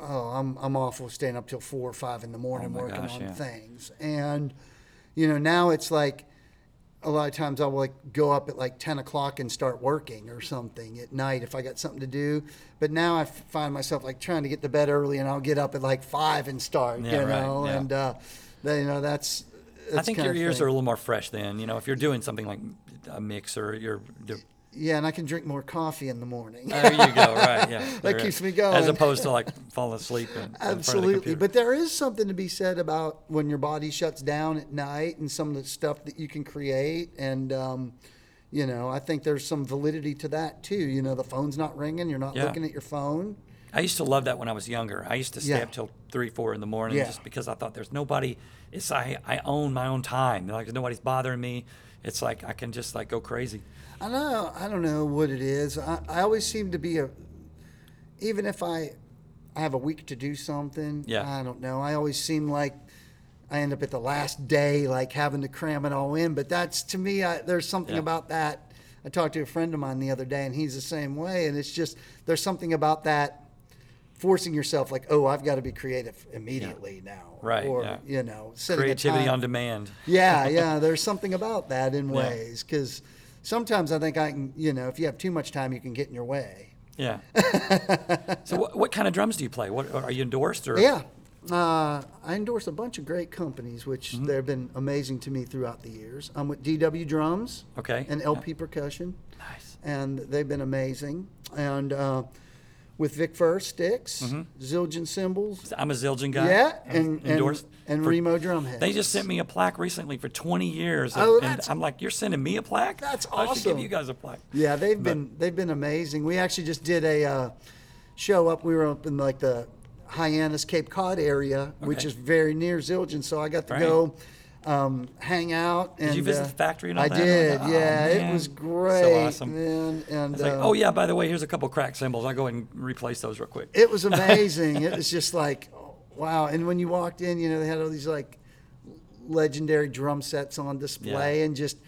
Oh, I'm I'm awful staying up till four or five in the morning Oh working gosh, on yeah. things, and you know now it's like a lot of times I'll like go up at like 10 o'clock and start working or something at night if I got something to do. But now I find myself like trying to get to bed early and I'll get up at like five and start, Yeah, you right, know, yeah. and, uh, then, you know, that's, I think your ears thing. are a little more fresh then. You know, if you're doing something like a mix or you're. Yeah, and I can drink more coffee in the morning. There you go. Right. Yeah. [laughs] That there keeps is. me going. As opposed to like falling asleep. In, in the Absolutely. But there is something to be said about when your body shuts down at night and some of the stuff that you can create. And, um, you know, I think there's some validity to that too. You know, the phone's not ringing, you're not Yeah. looking at your phone. I used to love that when I was younger. I used to stay Yeah. up till three, four in the morning Yeah. just because I thought there's nobody. It's I, I own my own time. Like nobody's bothering me. It's like I can just like go crazy. I know. I don't know what it is. I, I always seem to be a, even if I, I have a week to do something. Yeah. I don't know. I always seem like I end up at the last day, like having to cram it all in. But that's to me. I, there's something Yeah. about that. I talked to a friend of mine the other day, and he's the same way. And it's just there's something about that. Forcing yourself, like, oh, I've got to be creative immediately now, Right, Or yeah. you know, Creativity on demand. yeah, [laughs] yeah. There's something about that in Yeah. ways because sometimes I think I can, you know, if you have too much time, you can get in your way. Yeah. [laughs] so what, what kind of drums do you play? What are you endorsed or? Yeah. Uh, I endorse a bunch of great companies, which Mm-hmm. they've been amazing to me throughout the years. I'm with DW Drums Okay. and LP Percussion, Nice. and they've been amazing. And uh, with Vic Firth sticks, Zildjian cymbals, I'm a Zildjian guy. yeah, and and, endorsed. and for- Remo drum heads. They just sent me a plaque recently for 20 years. Oh, and that's- I'm like, you're sending me a plaque? That's awesome. I should give awesome. you guys a plaque. Yeah, they've been they've been amazing. We actually just did a uh, show up. We were up in like the Hyannis Cape Cod area, which Okay. is very near Zildjian. So I got to Right. go um, hang out. And, did you visit uh, the factory and all I that? did. Oh, yeah, it man. was So great, awesome. man. And like, uh, oh yeah, by the way, here's a couple cracked cymbals. I'll go ahead and replace those real quick. it was [laughs] amazing. it was just like, wow. And when you walked in, you know, they had all these like legendary drum sets on display Yeah. and just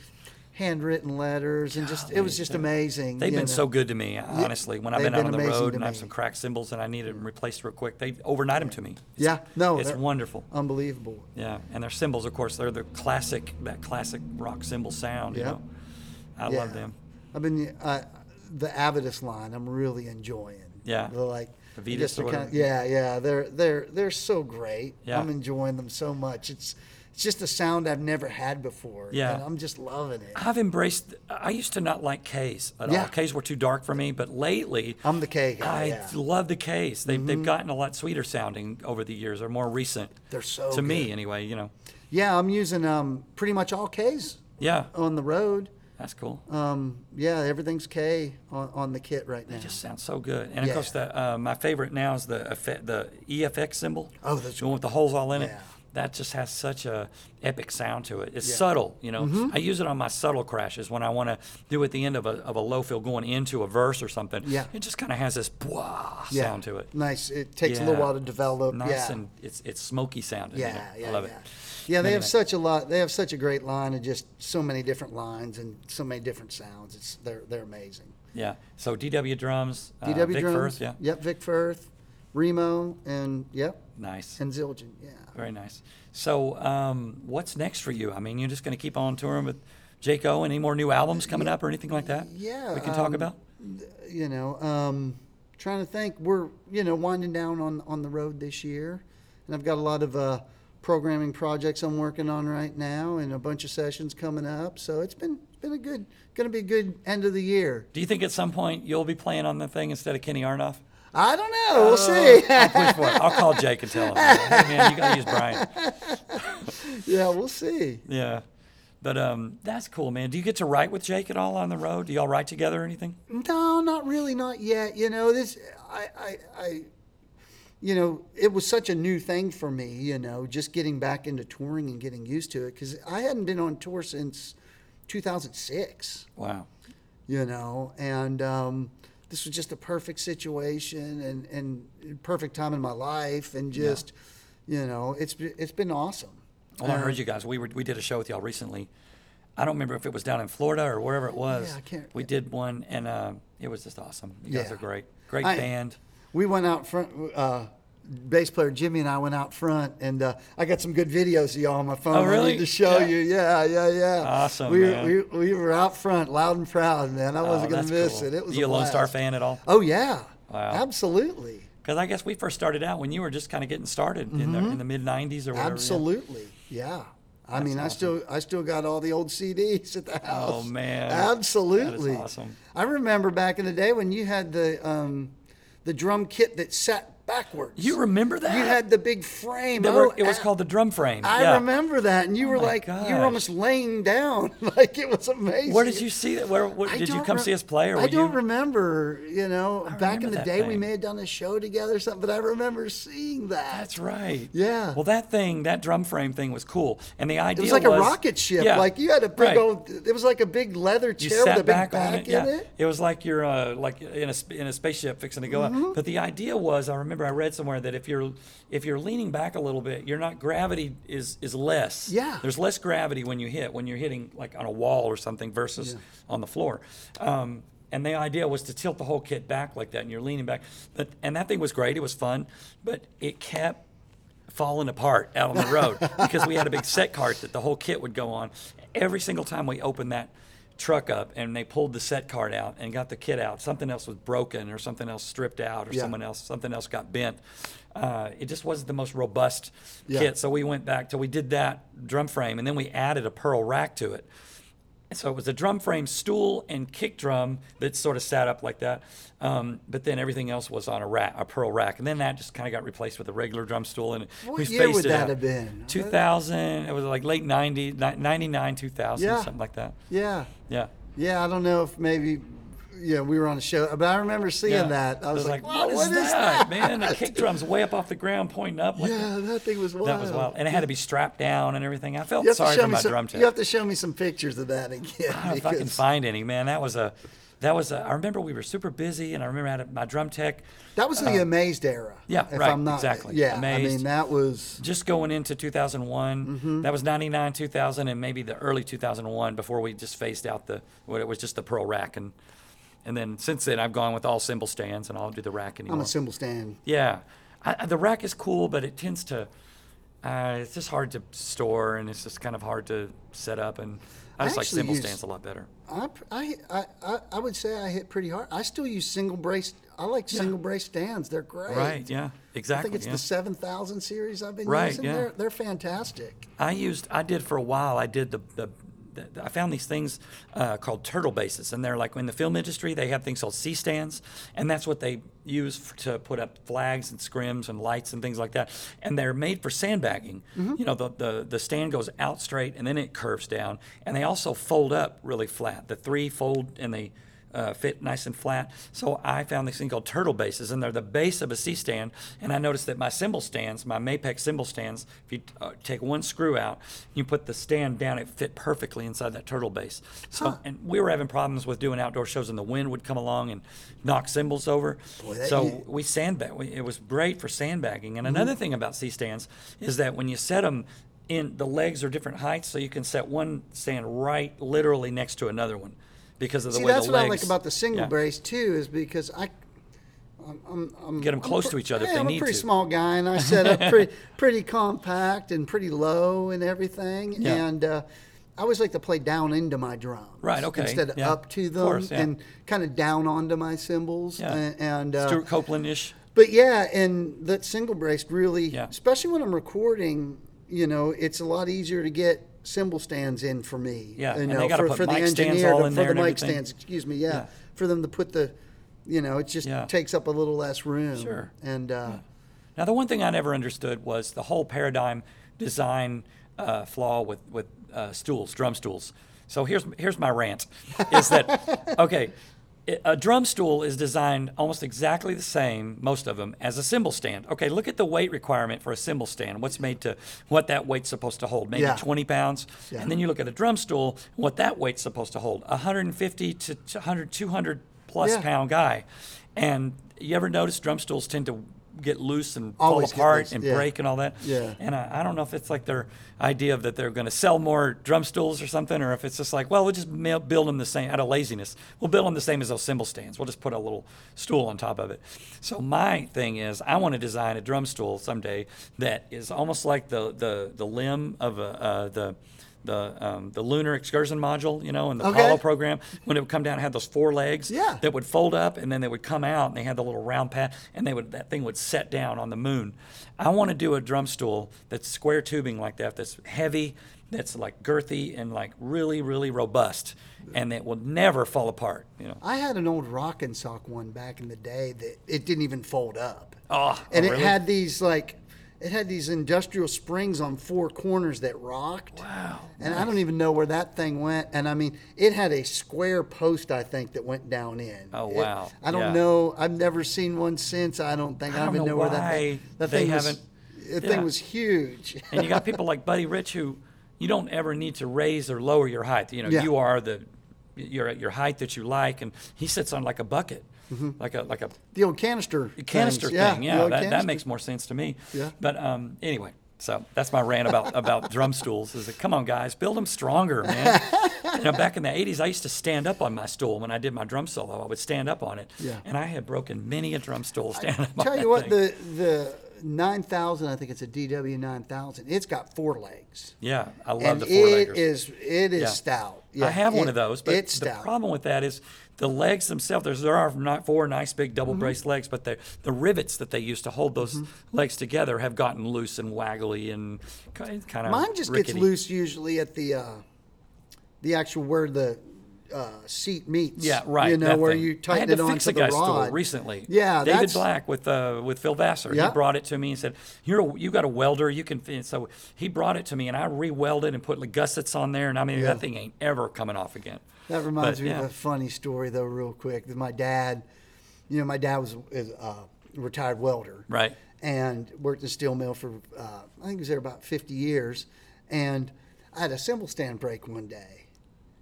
handwritten letters and just it was just amazing. They've you been know. so good to me, honestly. When I've they've been out been on the amazing road to and I have me. some cracked cymbals and I need them replaced real quick, they overnight them to me. It's, Yeah, no, it's they're wonderful. unbelievable. Yeah, and their cymbals, of course, they're the classic, that classic rock cymbal sound. You Yep. know, I Yeah. love them. I've been uh, the Avedis line. I'm really enjoying. Yeah. The like. The or kinda- whatever. yeah, yeah. They're they're they're so great. Yeah. I'm enjoying them so much. It's it's just a sound I've never had before. Yeah. And I'm just loving it. I've embraced. I used to not like K's at Yeah. all. K's were too dark for me, but lately. I'm the K guy. I yeah. Mm-hmm. love the K's. They've, they've gotten a lot sweeter sounding over the years, or more recent. They're so to me anyway. You know, Yeah, I'm using um pretty much all K's yeah, on the road. that's cool. Um, yeah, everything's K on, on the kit right now. It just sounds so good. And of course, the uh, my favorite now is the the EFX cymbal. Oh, that's the one with the holes all in it. Yeah. That just has such a epic sound to it. It's Yeah. Mm-hmm. subtle, you know. I use it on my subtle crashes when I want to do at the end of a, of a low fill going into a verse or something. Yeah. It just kind of has this bwah yeah. sound to it. Nice. It takes a little while to develop. Nice yeah. and it's it's smoky sounding. you Yeah, know. yeah, I love yeah. it. Yeah, they have such a lot. They have such a great line of just so many different lines and so many different sounds. It's they're they're amazing. Yeah. So DW drums, uh, DW Vic drums. Firth, yeah. Yep, Vic Firth, Remo, and yep, Nice. and Zildjian. Yeah. Very nice. So, um, what's next for you? I mean, you're just going to keep on touring with Jake Owen. Any more new albums coming up or anything like that? Yeah, we can talk um, about. You know, um, trying to think. We're you know winding down on on the road this year, and I've got a lot of uh, programming projects I'm working on right now, and a bunch of sessions coming up. So it's been been a good, going to be a good end of the year. Do you think at some point you'll be playing on the thing instead of Kenny Aronoff? I don't know. We'll see. I'll push for it. I'll call Jake and tell him. Hey, man, you got to use Brian. [laughs] yeah, we'll see. Yeah. But um, that's cool, man. Do you get to write with Jake at all on the road? Do y'all write together or anything? No, not really, not yet. You know, this I I, I you know, it was such a new thing for me, you know, just getting back into touring and getting used to it because I hadn't been on tour since 2006, Wow. you know, and um, this was just a perfect situation and, and perfect time in my life. And just, you know, it's, it's been awesome. Well, I heard you guys. We were we did a show with y'all recently. I don't remember if it was down in Florida or wherever it was. Yeah, I can't- We did one, and uh, it was just awesome. You guys Yeah. are great. Great I- band. we went out front. Uh, bass player Jimmy and I went out front, and uh, I got some good videos of y'all on my phone. Oh, I really? need to show Yeah. you. Yeah, yeah, yeah. Awesome, We, we we were out front, loud and proud, man. I wasn't Oh, gonna miss cool. it. It was you a a Lonestar fan at all? Oh yeah, Wow. absolutely, Because I guess we first started out when you were just kind of getting started in the in the mid '90s or whatever. Mm-hmm. absolutely, yeah. I mean, I still I still got all the old CDs at the house. Oh, man. absolutely. Awesome. I remember back in the day when you had the um, the drum kit that sat backwards. You remember that? You had the big frame. Were- Oh, it was a- called the drum frame. I yeah. remember that, and you were my like, you were almost laying down, [laughs] like it was amazing. Where did you see that? Where, did you come re- see us play? Or I don't you? remember. You know, back in the day, we may have done a show together, or something. But I remember seeing that. That's right. Yeah. Well, that thing, that drum frame thing was cool, and the idea it was like a rocket ship. Yeah, Like you had a big right. old. It was like a big leather chair with a big back, back, on it. in Yeah, it. Mm-hmm. was like you're uh, like in a in a spaceship fixing to go up. But the idea was, I remember I read somewhere that if you're if you're leaning back a little bit, you're not gravity is is less. Yeah. There's less gravity when you hit when you're hitting like on a wall or something versus on the floor. Um, and the idea was to tilt the whole kit back like that, and you're leaning back. But and that thing was great. It was fun, but it kept falling apart out on the road [laughs] because we had a big set cart that the whole kit would go on. Every single time we opened that truck up and they pulled the set card out and got the kit out, something else was broken or something else stripped out or Yeah. someone else something else got bent. Uh, it just wasn't the most robust Yeah. kit, so we went back to we did that drum frame and then we added a pearl rack to it. So it was a drum frame stool and kick drum that sort of sat up like that. Um, but then everything else was on a rack, a pearl rack. And then that just kind of got replaced with a regular drum stool. And What we year would that out. have been? 2000, it was like late 90, ni- 99, 2000, Yeah. something like that. Yeah, Yeah. yeah. I don't know if maybe, you know, we were on a show, but I remember seeing yeah. that. I was, like, what is, what is that, that? man? The kick drum's way up off the ground, pointing up. Like Yeah, that thing was wild. That was wild. And it had to be strapped down and everything. I felt sorry for my some, drum tech. You have to show me some pictures of that again. [laughs] I don't know if I can find any, man. That was a, that was a, I remember we were super busy, and I remember I had a, my drum tech That was the Amazed era. Uh, yeah, if right, I'm not, exactly. Yeah, I mean that was just going into 2001. Mm-hmm. That was 99, 2000, and maybe the early 2001 before we just phased out the, what it was just the pearl rack, and and then since then I've gone with all cymbal stands, and I'll do the rack anymore. I'm a cymbal stand. Yeah, I, I- the rack is cool, but it tends to, uh, it's just hard to store, and it's just kind of hard to set up, and I I just like actually cymbal use- stands a lot better. I, I, I, I- I would say I hit pretty hard. I still use single brace. I like single brace stands. They're great. Right? Yeah. Exactly. I Exactly. think it's yeah. the 7000 series I've been Right, using. yeah. They're, they're fantastic. I used, I did for a while. I did the, the I found these things uh, called turtle bases, and they're like in the film industry they have things called C stands, and that's what they use f- to put up flags and scrims and lights and things like that. And they're made for sandbagging. You know, the, the the stand goes out straight and then it curves down, and they also fold up really flat. The three fold and they uh, fit nice and flat. So I found this thing called turtle bases, and they're the base of a C stand. And I noticed that my cymbal stands, my Mapex cymbal stands, if you uh, take one screw out, you put the stand down, it fit perfectly inside that turtle base. So, and we were having problems with doing outdoor shows, and the wind would come along and knock cymbals over. Boy, so we sandbag. We, it was great for sandbagging. And another thing about C stands is that when you set them in, the legs are different heights, so you can set one stand right, literally next to another one. Because of the See, way that's the what legs, I like about the single yeah. brace too, is because I. I'm, I'm, I'm, Get 'em I'm close to each other if yeah, they I'm need a pretty to. small guy, and I set up pretty, [laughs] pretty compact and pretty low and everything. Yeah. And uh, I always like to play down into my drums, Right, okay, instead of yeah, up to them, course, and kind of down onto my cymbals. Yeah. And, and uh, Stewart Copeland-ish. but yeah, and that single brace really, especially when I'm recording, you know, it's a lot easier to get cymbal stands in for me. Yeah, you and know, they for, put for the engineer, all to- in for the mic everything. stands. Excuse me, yeah, Yeah. for them to put the, you know, it just Yeah. takes up a little less room. Sure. And uh, Now, the one thing I never understood was the whole paradigm design uh, flaw with with uh, stools, drum stools. So here's here's my rant: is that [laughs] okay? A drum stool is designed almost exactly the same, most of them, as a cymbal stand. Okay, look at the weight requirement for a cymbal stand. What's made to what that weight's supposed to hold? Maybe Yeah. 20 pounds. Yeah. And then you look at a drum stool, what that weight's supposed to hold? 150 to 100, 200 plus Yeah. pound guy. And you ever notice drum stools tend to get loose and Always fall apart and yeah. break and all that? Yeah. And I, I don't know if it's like their idea of that they're going to sell more drum stools or something, or if it's just like, well, we'll just build them the same out of laziness. We'll build them the same as those cymbal stands. We'll just put a little stool on top of it. So my thing is, I want to design a drum stool someday that is almost like the the the limb of a uh, the. The um, the lunar excursion module, you know, and the Okay. Apollo program, when it would come down, it had those four legs Yeah. that would fold up, and then they would come out, and they had the little round pad, and they would that thing would set down on the moon. I want to do a drum stool that's square tubing like that, that's heavy, that's like girthy and like really really robust, and that will never fall apart. You know. I had an old Roc-N-Soc one back in the day that it didn't even fold up. Oh, and oh, it had these like it had these industrial springs on four corners that rocked. Wow. And I don't even know where that thing went. And I mean, it had a square post, I think, that went down in. Oh, It- wow. I don't Yeah. know. I've never seen one since. I don't think. I I, don't don't even know know, where that thing. That they thing was. The Yeah. thing was huge. and you got people like Buddy Rich who you don't ever need to raise or lower your height. You know, Yeah. you are the you're at your height that you like, and he sits on like a bucket, like a like a the old canister. canister things. Yeah, thing. the Yeah, old that, that canister. makes more sense to me. Yeah. But um, anyway, so that's my rant about about [laughs] drum stools. Is that come on, guys, build them stronger, man. you know, back in the '80s, I used to stand up on my stool when I did my drum solo. I would stand up on it. Yeah. And I had broken many a drum stool standing up. on Tell that you what, thing. the the 9000, I think it's a DW 9000. It's got four legs. yeah, I love and the four it leggers. is it is Yeah. stout. I have one it- of those, but it's the stout. problem with that is the legs themselves. There's, there are not four nice big double Mm-hmm. braced legs, but the the rivets that they use to hold those legs together have gotten loose and waggly and kind of Mine just rickety. gets loose usually at the uh, the actual where the uh, seat meets. Yeah, right. You know where thing. you I tighten had it to onto fix a the guy's rod. stool recently. Yeah, David that's- Black with uh, with Phil Vassar. Yeah. He brought it to me and said, "You're a, you got a welder. You can." fit." So he brought it to me, and I re-welded and put like gussets on there, and I mean Yeah. that thing ain't ever coming off again. That reminds But, me yeah. of a funny story though, real quick. That my dad, you know, my dad was is a retired welder, Right. and worked in steel mill for uh, I think he was there about 50 years. And I had a cymbal stand break one day,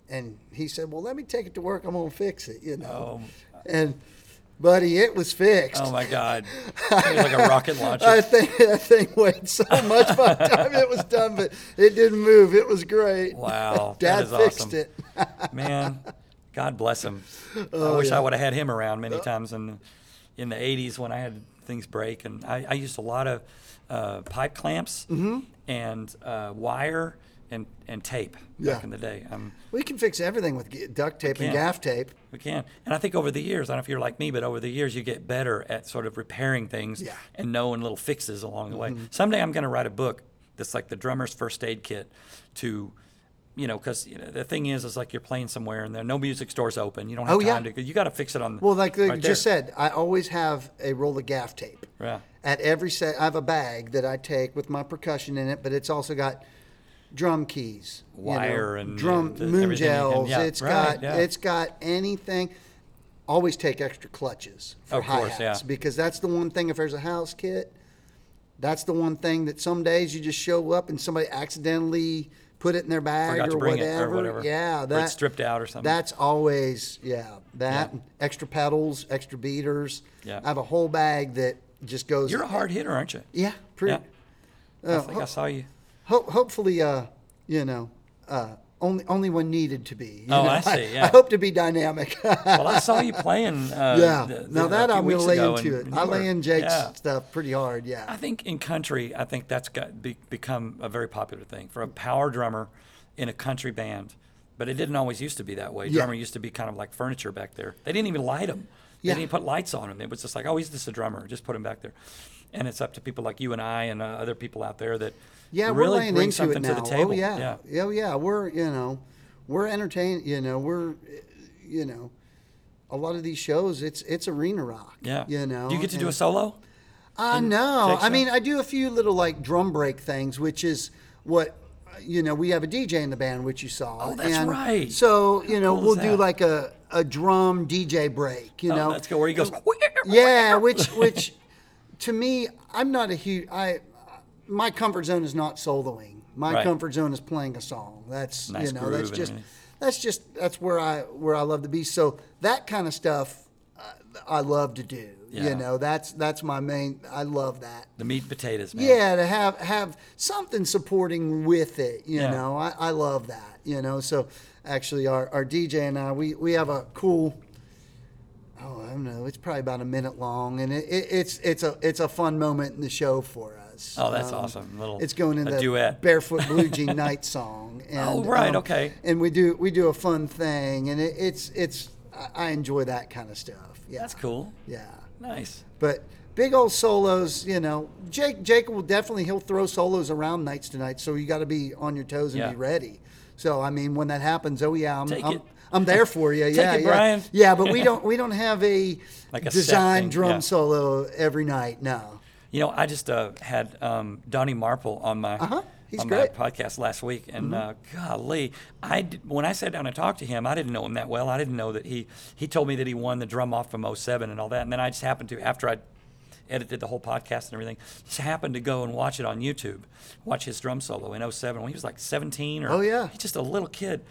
and he said, "Well, let me take it to work. I'm gonna fix it," you know. And buddy, it was fixed. Oh my God! [laughs] It was like a rocket launcher. I think that thing weighed so much by the time it was done, but it didn't move. It was great. Wow, [laughs] Dad is fixed awesome. it. [laughs] Man, God bless him. I Oh, wish I would have had him around many times in in the '80s when I had things break, and I, I used a lot of uh, pipe clamps Mm-hmm. and uh, wire and and tape Yeah. back in the day. Um, We can fix everything with duct tape and gaff tape. we can, and I think over the years, I don't know if you're like me, but over the years, you get better at sort of repairing things Yeah. Mm-hmm. and knowing little fixes along the way. Someday, I'm going to write a book that's like the drummer's first aid kit to. You know, because you know, the thing is, is like you're playing somewhere and there no music stores open. You don't have Oh, yeah. time to. You got to fix it on. The Well, like you right just said, I always have a roll of gaff tape. Yeah. At every set, I have a bag that I take with my percussion in it, but it's also got drum keys, you know, Wire and, drum moon everything you can- gels. yeah, it's right, got yeah. it's got anything. Always take extra clutches for Of hi hats yeah. because that's the one thing. If there's a house kit, that's the one thing that some days you just show up and somebody accidentally put it in their bag or, whatever. or whatever. Yeah, that stripped out or something. That's always yeah. That Yeah. extra pedals, extra beaters. Yeah. I have a whole bag that just goes. You're a hard hitter, aren't you? Yeah, pretty. Yeah. I Uh, think I saw you. Ho- hopefully, uh, you know, uh, only only when needed to be. Oh, know? I see, [laughs] yeah. I hope to be dynamic. Well, I saw you playing. [laughs] Uh, yeah. the- the- now that I'm weeks gonna lay into it. I lay in Jake's yeah. stuff pretty hard. Yeah. I think in country, I think that's got be, become a very popular thing for a power drummer in a country band. But it didn't always used to be that way. Yeah. Drummer used to be kind of like furniture back there. They didn't even light them. They Yeah. didn't put lights on them. It was just like, oh, he's just a drummer. Just put him back there. And it's up to people like you and I and uh, other people out there that Yeah, really we're laying bring into something it now. to the table. Oh yeah. Oh yeah. We're you know, we're entertaining. You know, we're you know, a lot of these shows. It's it's arena rock. Yeah. You know. Do you get to do a solo? Uh, no. I mean. I do a few little like drum break things, which is what you know. We have a DJ in the band, which you saw. Oh, that's and right. So you know, cool we'll do like a a drum DJ break. You Oh, know, that's good. Where he goes, yeah, [laughs] which which to me, I'm not a huge. I my comfort zone is not soloing. My Right. comfort zone is playing a song. That's Nice you know that's just that's just that's where I where I love to be. So that kind of stuff, uh, I love to do. Yeah. You know, that's that's my main. I love that. the meat and potatoes, man. Yeah, to have have something supporting with it, you Yeah. know, I, I love that, you know. So actually, our, our DJ and I, we, we have a cool. Oh, I don't know. It's probably about a minute long, and it, it, it's it's a it's a fun moment in the show for us. Oh, that's awesome. Little- it's going in a the duet. barefoot blue [laughs] jean night song. And, Oh, right, um, okay. And we do we do a fun thing, and it, it's it's I- enjoy that kind of stuff. Yeah, That's cool. Yeah. Nice. But big old solos, you know, Jake Jake will definitely he'll throw solos around nights to night, so you got to be on your toes and Yeah. be ready. So I mean, when that happens, oh yeah, I'm I'm. I'm there [laughs] for you. yeah, it, yeah, Brian. yeah. But we [laughs] don't we don't have a, Like a set design drum yeah. solo every night. No. You know, I just uh, had um, Donnie Marple on my Uh-huh. He's on great. Mm-hmm. my podcast last week, and uh, golly, I d- when I sat down and talked to him, I didn't know him that well. I didn't know that he he told me that he won the drum off from 07 and all that, and then I just happened to after I edited the whole podcast and everything, just happened to go and watch it on YouTube, watch his drum solo in 07 when he was like 17 or Oh, yeah. he's just a little kid.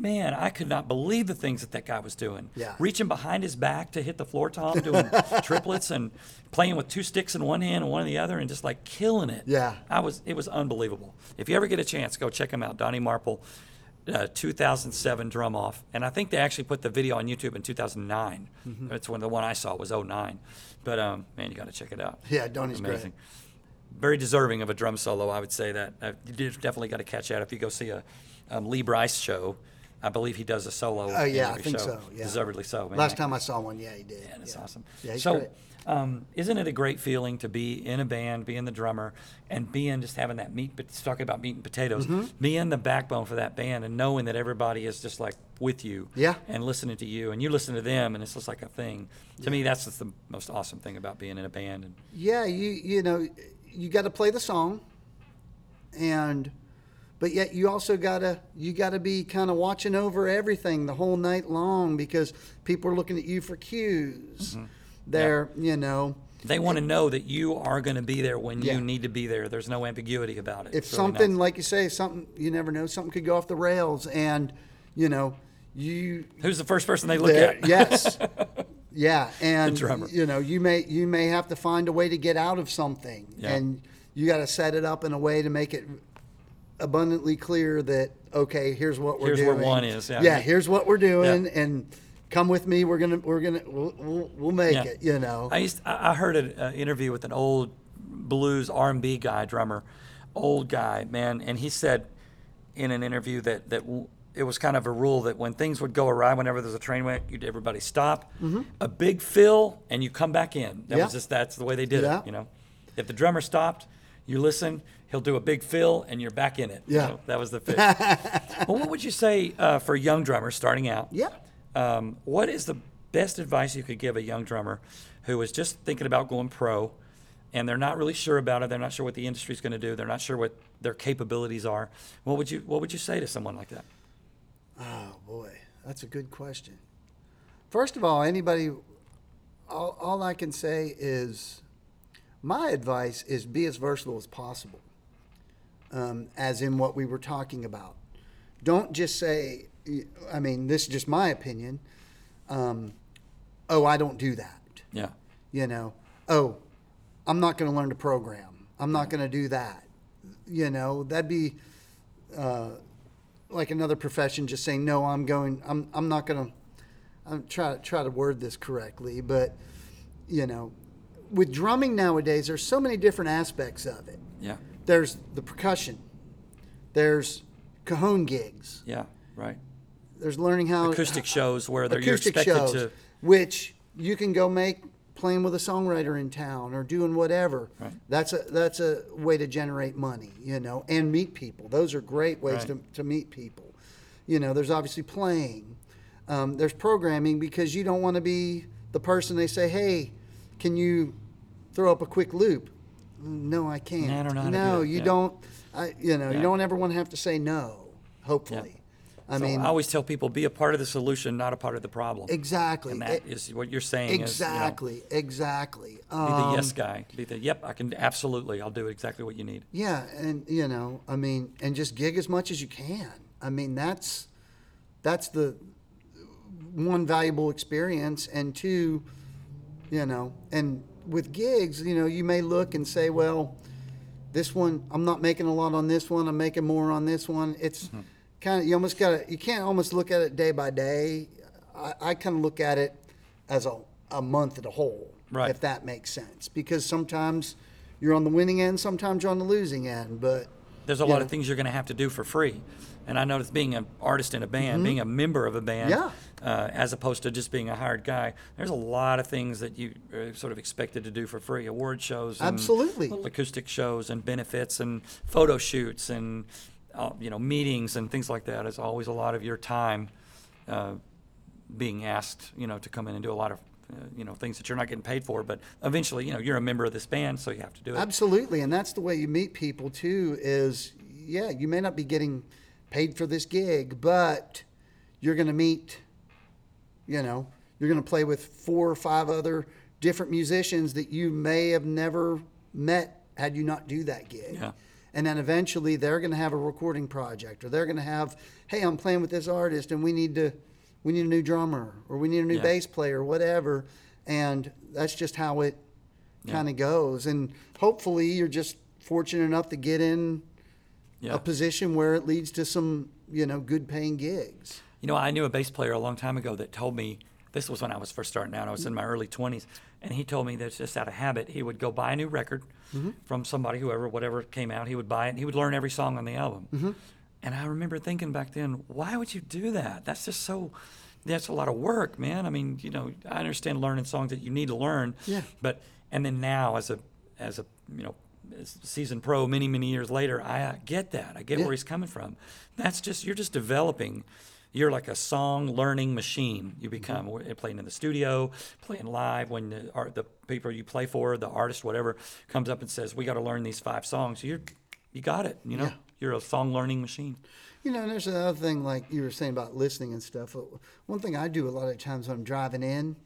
Man, I could not believe the things that that guy was doing. Yeah. Reaching behind his back to hit the floor tom, doing [laughs] triplets and playing with two sticks in one hand and one in the other, and just like killing it. Yeah. I was. It was unbelievable. If you ever get a chance, go check him out. Donnie Marple, uh, 2007 drum off, and I think they actually put the video on YouTube in 2009. Mm-hmm. That's when the one I saw was 09. But um, man, you got to check it out. Yeah, Donnie's great. Very deserving of a drum solo, I would say that. Uh, you definitely got to catch that if you go see a um, Lee Brice show. I believe he does a solo. Oh yeah, I every think show. so. Yeah. Deservedly so. Man. Last time I saw one, yeah, he did. Yeah, that's yeah. awesome. Yeah, he's so, great. um, isn't it a great feeling to be in a band, being the drummer, and being just having that meat, but talking about meat and potatoes, Mm-hmm. being the backbone for that band, and knowing that everybody is just like with you, Yeah. and listening to you, and you listen to them, and it's just like a thing. To me, that's just the most awesome thing about being in a band. And Yeah, you you know, you got to play the song, and but yet you also gotta you gotta be kind of watching over everything the whole night long because people are looking at you for cues. Mm-hmm. They're you know. they want to know that you are going to be there when Yeah. you need to be there. There's no ambiguity about it. if really something like you say something you never know something could go off the rails and you know you who's the first person they look at? yes [laughs] yeah and you know you may you may have to find a way to get out of something Yeah. and you got to set it up in a way to make it abundantly clear that okay here's what we're doing. Here's doing where one is, yeah. here's what we're doing and come with me we're gonna we're gonna we'll, we'll, we'll make Yeah. it you know I used I I heard an uh, interview with an old blues R&B guy, drummer, old guy, man, and he said in an interview that that w- it was kind of a rule that when things would go awry, whenever there's a train wreck, you'd everybody stop, a big fill, and you come back in. That Mm-hmm. Yeah. was just that's the way they did Yeah. it. You know, if the drummer stopped, you listen. He'll do a big fill, and you're back in it. Yeah. know, that was the fix. [laughs] well, what would you say uh, for young drummers starting out? yeah Um, what is the best advice you could give a young drummer who is just thinking about going pro and they're not really sure about it? They're not sure what the industry's going to do. They're not sure what their capabilities are. What would you What would you say to someone like that? Oh boy, that's a good question. First of all, anybody, all, all I can say is, my advice is be as versatile as possible. Um, as in what we were talking about. Don't just say, I mean, this is just my opinion. Um, oh, I don't do that. Yeah, You know, oh, I'm not going to learn to program. I'm not going to do that. You know, that'd be uh, like another profession just saying, no, I'm going, I'm, I'm not going to, I'm try try to word this correctly, but you know, with drumming nowadays, there's so many different aspects of it. yeah, There's the percussion. There's cajon gigs. yeah. Right. There's learning how Acoustic shows where they're, you're expected shows, to. which you can go make playing with a songwriter in town or doing whatever. Right. That's a that's a way to generate money, you know, and meet people. Those are great ways to, to meet people. You know, there's obviously playing. Um, there's programming because you don't want to be the person they say, "Hey, can you throw up a quick loop?" No, I can't. I don't know how to do no, that, you yeah. don't. I, you know, Yeah. you don't ever want to have to say no. Hopefully. I So mean, I always tell people be a part of the solution, not a part of the problem. exactly. And that E- is what you're saying. Is, you know, exactly. exactly. be the Um, yes guy. Be the yep. I can absolutely. I'll do exactly what you need. Yeah, and you know, I mean, and just gig as much as you can. I mean, that's that's the one valuable experience, and two, you know, and with gigs, you know, you may look and say, well, this one, I'm not making a lot on this one. I'm making more on this one. It's Mm-hmm. kind of you almost got to you can't almost look at it day by day. I, I kind of look at it as a a month at a whole, Right. if that makes sense, because sometimes you're on the winning end, sometimes you're on the losing end, but There's a lot of things you're going to have to do for free. And I noticed being an artist in a band, being a member of a band, Mm-hmm. Yeah. uh, as opposed to just being a hired guy, there's a lot of things that you are sort of expected to do for free. Award shows, and Absolutely. acoustic shows, and benefits, and photo shoots, and uh, you know meetings and things like that. Is always a lot of your time uh, being asked, you know, to come in and do a lot of. Uh, you know things that you're not getting paid for, but eventually, you know, you're a member of this band, so you have to do it. Absolutely, and that's the way you meet people too. Is yeah, you may not be getting paid for this gig, but you're going to meet. You know, you're going to play with four or five other different musicians that you may have never met had you not do that gig. Yeah. And then eventually they're going to have a recording project, or they're going to have, hey, I'm playing with this artist, and we need to, we need a new drummer, or we need a new Yeah. bass player, whatever. And that's just how it kind of goes. And hopefully, you're just fortunate enough to get in Yeah. a position where it leads to some, you know, good paying gigs. You know, I knew a bass player a long time ago that told me this was when I was first starting out. I was in my early 20s, and he told me that just out of habit, he would go buy a new record mm-hmm. from somebody, whoever, whatever came out. He would buy it, and he would learn every song on the album. Mm-hmm. And I remember thinking back then, why would you do that? That's just so. That's a lot of work, man. I mean, you know, I understand learning songs that you need to learn. Yeah. But and then now, as a as a you know as seasoned pro, many many years later, I get that. I get Yeah. where he's coming from. That's just you're just developing. You're like a song learning machine. You become Mm-hmm. Playing in the studio, playing live. When the art, the people you play for, the artist, whatever, comes up and says, "We got to learn these five songs." You're you got it. You know, Yeah. you're a song learning machine. You know, and there's another thing like you were saying about listening and stuff. One thing I do a lot of times when I'm driving in,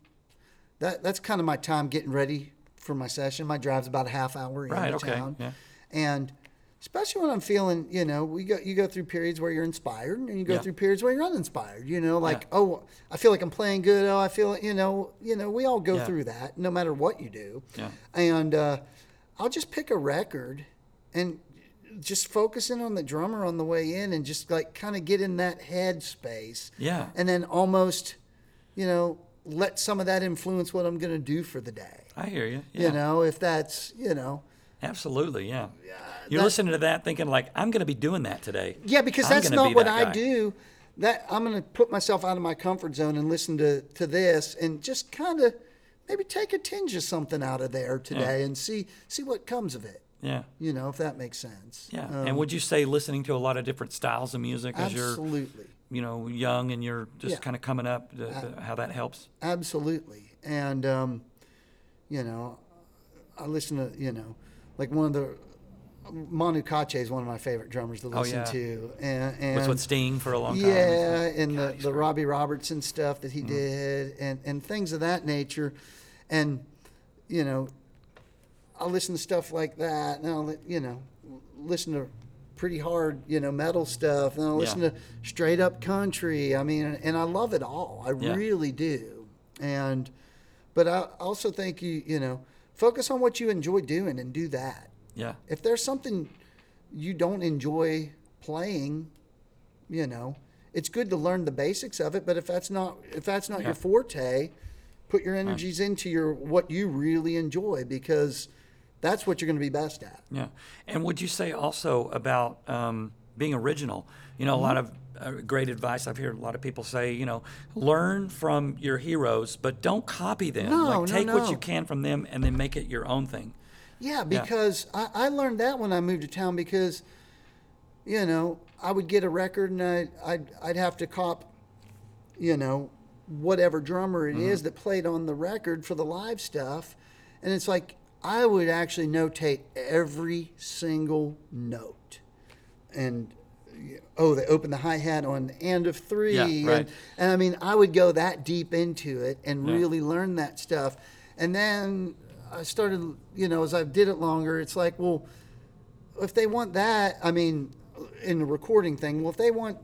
that that's kind of my time getting ready for my session. My drive's about a half hour Right, into okay, town, yeah. and especially when I'm feeling, you know, we go you go through periods where you're inspired, and you go Yeah. through periods where you're uninspired. You know, like Yeah. oh, I feel like I'm playing good. Oh, I feel, you know, you know, we all go Yeah. through that, no matter what you do. Yeah. And uh, I'll just pick a record and just focusing on the drummer on the way in and just like kind of get in that head space. Yeah. And then almost, you know, let some of that influence what I'm going to do for the day. I hear you. Yeah. You know, if that's, you know, Absolutely, yeah. You're listening to that thinking like, I'm going to be doing that today. yeah, because I'm that's not be what that I guy. do. That I'm going to put myself out of my comfort zone and listen to, to this and just kind of maybe take a tinge of something out of there today and see see what comes of it. Yeah. You know, if that makes sense. Yeah. Um, and would you say listening to a lot of different styles of music as you're, absolutely. You know, young and you're just Yeah. kind of coming up, how that helps? Absolutely. And, um, you know, I listen to, you know, like one of the, Manu Katché is one of my favorite drummers to listen Oh, yeah. to. And, and Was with Sting for a long time. yeah, and the, the. Robbie Robertson stuff that he Mm-hmm. did and, and things of that nature. And, you know, I'll listen to stuff like that. And I'll, you know, listen to pretty hard, you know, metal stuff. And I'll listen Yeah. to straight up country. I mean, and I love it all. I Yeah. really do. And, but I also think you, you know, focus on what you enjoy doing and do that. Yeah. If there's something you don't enjoy playing, you know, it's good to learn the basics of it. But if that's not if that's not Yeah. your forte, put your energies into your what you really enjoy because that's what you're going to be best at. Yeah. And would you say also about um, being original? You know, a lot of Mm-hmm. uh, great advice I've heard a lot of people say, you know, learn from your heroes, but don't copy them. No, like no, take what you can from them and then make it your own thing. Yeah, because I, I learned that when I moved to town because, you know, I would get a record and I, I'd, I'd have to cop, you know, whatever drummer it is that played on the record for the live stuff. And it's like, I would actually notate every single note. And, oh, they open the hi hat on the end of three. Yeah, right. and, and I mean, I would go that deep into it and Yeah. really learn that stuff. And then I started, you know, as I did it longer, it's like, well, if they want that, I mean, in the recording thing, well, if they want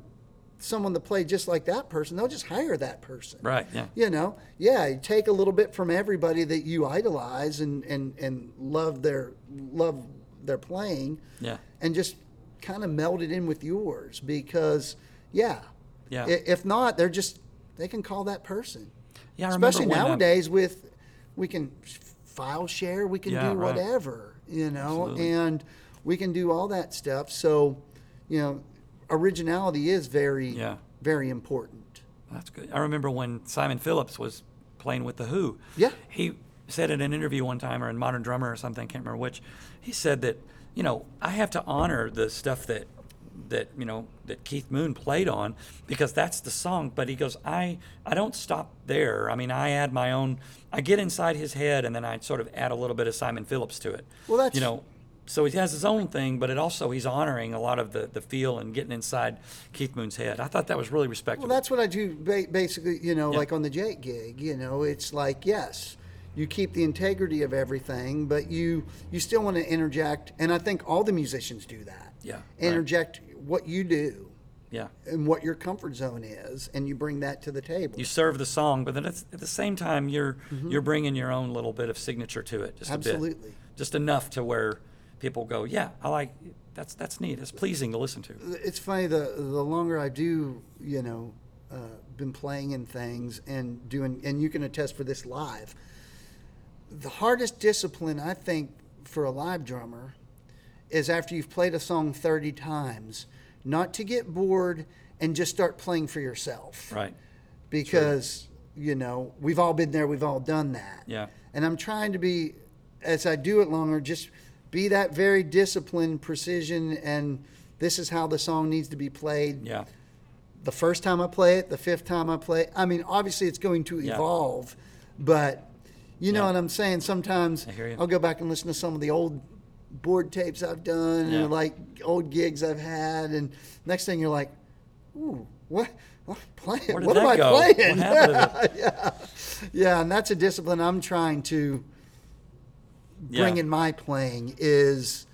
someone to play just like that person, they'll just hire that person. Right, yeah. You know, yeah, you take a little bit from everybody that you idolize and, and, and love their love their playing Yeah. and just kind of meld it in with yours because yeah. Yeah. If not, they're just they can call that person. Yeah, I Especially uh, nowadays with we can file share, we can Yeah, do right. whatever, you know, Absolutely. and we can do all that stuff. So, you know, originality is very Yeah. very important. That's good. I remember when Simon Phillips was playing with The Who. Yeah. He said in an interview one time, or in Modern Drummer or something, I can't remember which, he said that, you know, I have to honor the stuff that, that you know, that Keith Moon played on because that's the song. But he goes, I, I don't stop there. I mean, I add my own, I get inside his head and then I sort of add a little bit of Simon Phillips to it. Well, that's- you know, so he has his own thing, but it also he's honoring a lot of the, the feel and getting inside Keith Moon's head. I thought that was really respectable. Well, that's what I do ba- basically, you know, Yeah. like on the Jake gig, you know, it's like, yes, you keep the integrity of everything, but you you still want to interject, and I think all the musicians do that. Yeah, right. Interject what you do yeah. and what your comfort zone is, and you bring that to the table. you serve the song, but then it's, at the same time you're you're bringing your own little bit of signature to it, just a Mm-hmm. Absolutely. bit, just enough to where people go, yeah, I like that's that's neat, it's pleasing to listen to. it's funny the the longer I do, you know, uh, been playing in things and doing, and you can attest for this live. The hardest discipline I think for a live drummer is after you've played a song thirty times, not to get bored and just start playing for yourself Right. because you know we've all been there we've all done that Yeah. and i'm trying to be as i do it longer just be that very disciplined precision and this is how the song needs to be played Yeah. the first time i play it the fifth time i play it. i mean obviously it's going to Yeah. evolve but you know Yeah. what i'm saying sometimes I hear you. i'll go back and listen to some of the old board tapes i've done Yeah. or like old gigs i've had and next thing you're like ooh what what, play, Where did what am I go? Playing? [laughs] yeah, yeah, and that's a discipline I'm trying to Yeah. in my playing is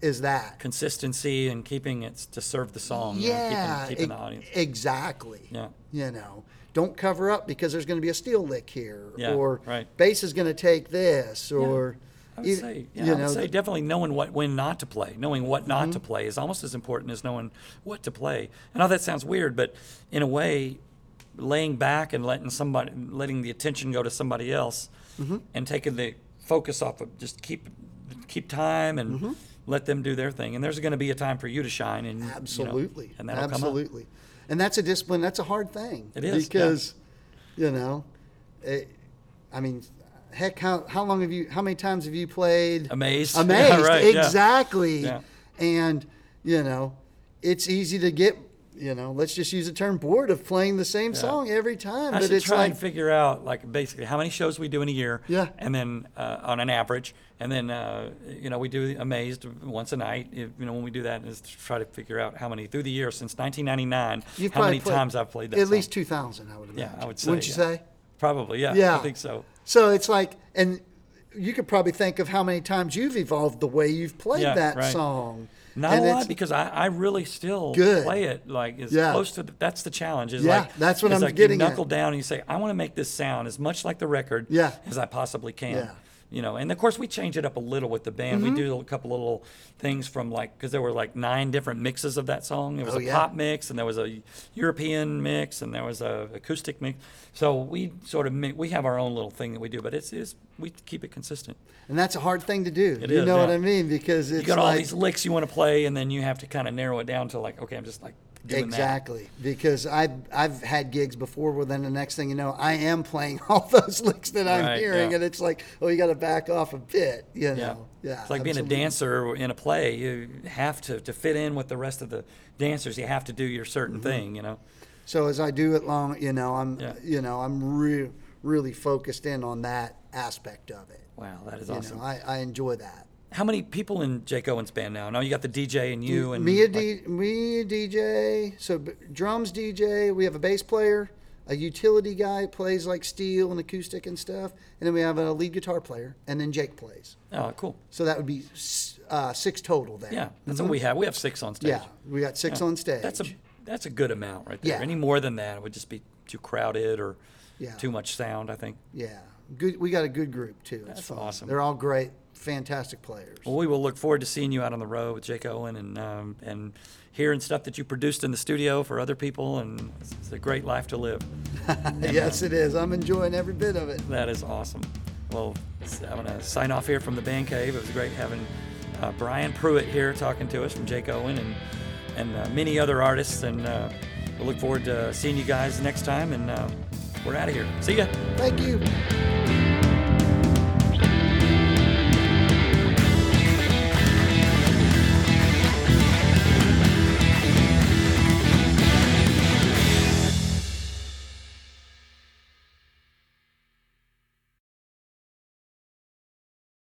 is that. Consistency and keeping it to serve the song. you know, Yeah, keeping, keeping e- the audience. exactly. Yeah. You know, don't cover up because there's going to be a steel lick here, Yeah, or right. bass is going to take this, or I would say, yeah, you I would know, say definitely knowing what when not to play, knowing what not Mm-hmm. to play is almost as important as knowing what to play. I know that sounds weird, but in a way, laying back and letting somebody, letting the attention go to somebody else, Mm-hmm. and taking the focus off of just keep keep time and Mm-hmm. let them do their thing. And there's going to be a time for you to shine, and you know, Absolutely. and that'll come up. Absolutely. And that's a discipline. That's a hard thing. It is, yeah. because, you know, it, I mean, heck, how how long have you? How many times have you played? Amazed. [laughs] Amazed. Yeah, right. Exactly. Yeah. And you know, it's easy to get. You know, let's just use the term bored of playing the same song every time. I but should it's try like, and figure out like basically how many shows we do in a year. Yeah. And then uh, on an average, and then uh, you know we do Amazed once a night. If, you know when we do that is to try to figure out how many through the year since 1999. you've how many played times I've played that. At song. least two thousand, I would Yeah, imagine. I would say. Wouldn't you yeah. say? Probably. Yeah. Yeah. I think so. So it's like, and you could probably think of how many times you've evolved the way you've played Yeah, that right. song. Not And a lot because I, I really still Good. play it like as Yeah. close to the, that's the challenge. Is Yeah, like, that's what I'm like getting you at. knuckle down and you say, I want to make this sound as much like the record Yeah. as I possibly can. Yeah. You know, and of course we change it up a little with the band. Mm-hmm. We do a couple little things from like because there were like nine different mixes of that song. There was Oh, a yeah. pop mix and there was a European mix and there was a acoustic mix. So we sort of mi- we have our own little thing that we do, but it's, it's we keep it consistent. and that's a hard thing to do. It you is, know what. I mean? Because it's You got like, all these licks you want to play, and then you have to kind of narrow it down to like, okay, I'm just like doing that. Exactly, because I've I've had gigs before where then the next thing you know, I am playing [laughs] all those licks that I'm Right, hearing, yeah. and it's like, oh, you got to back off a bit, you Yeah. know? Yeah, It's like being a dancer in a play. You have to, to fit in with the rest of the dancers, you have to do your certain Mm-hmm. thing, you know? So as I do it long, you know, I'm Yeah. you know I'm re- really focused in on that aspect of it. Wow, that is You awesome. know, I, I enjoy that. How many people in Jake Owen's band now? Now you got the DJ and you and me a like- me a DJ. So b- drums DJ. We have a bass player, a utility guy plays like steel and acoustic and stuff, and then we have a lead guitar player, and then Jake plays. Oh, cool. So that would be uh, six total then. Yeah, that's what we have. We have six on stage. Yeah, we got six on stage. That's a that's a good amount right there. Yeah. Any more than that, it would just be too crowded or Yeah. too much sound. I think. yeah. Good. We got a good group too. That's awesome. They're all great, fantastic players. Well, we will look forward to seeing you out on the road with Jake Owen and um, and hearing stuff that you produced in the studio for other people, and it's, a great life to live. [laughs] yes, it is. I'm enjoying every bit of it. That is awesome. Well, I'm going to sign off here from the Band Cave. It was great having uh, Brian Pruitt here talking to us from Jake Owen and and uh, many other artists, and uh, we'll look forward to seeing you guys next time. And uh, we're out of here. See ya. Thank you.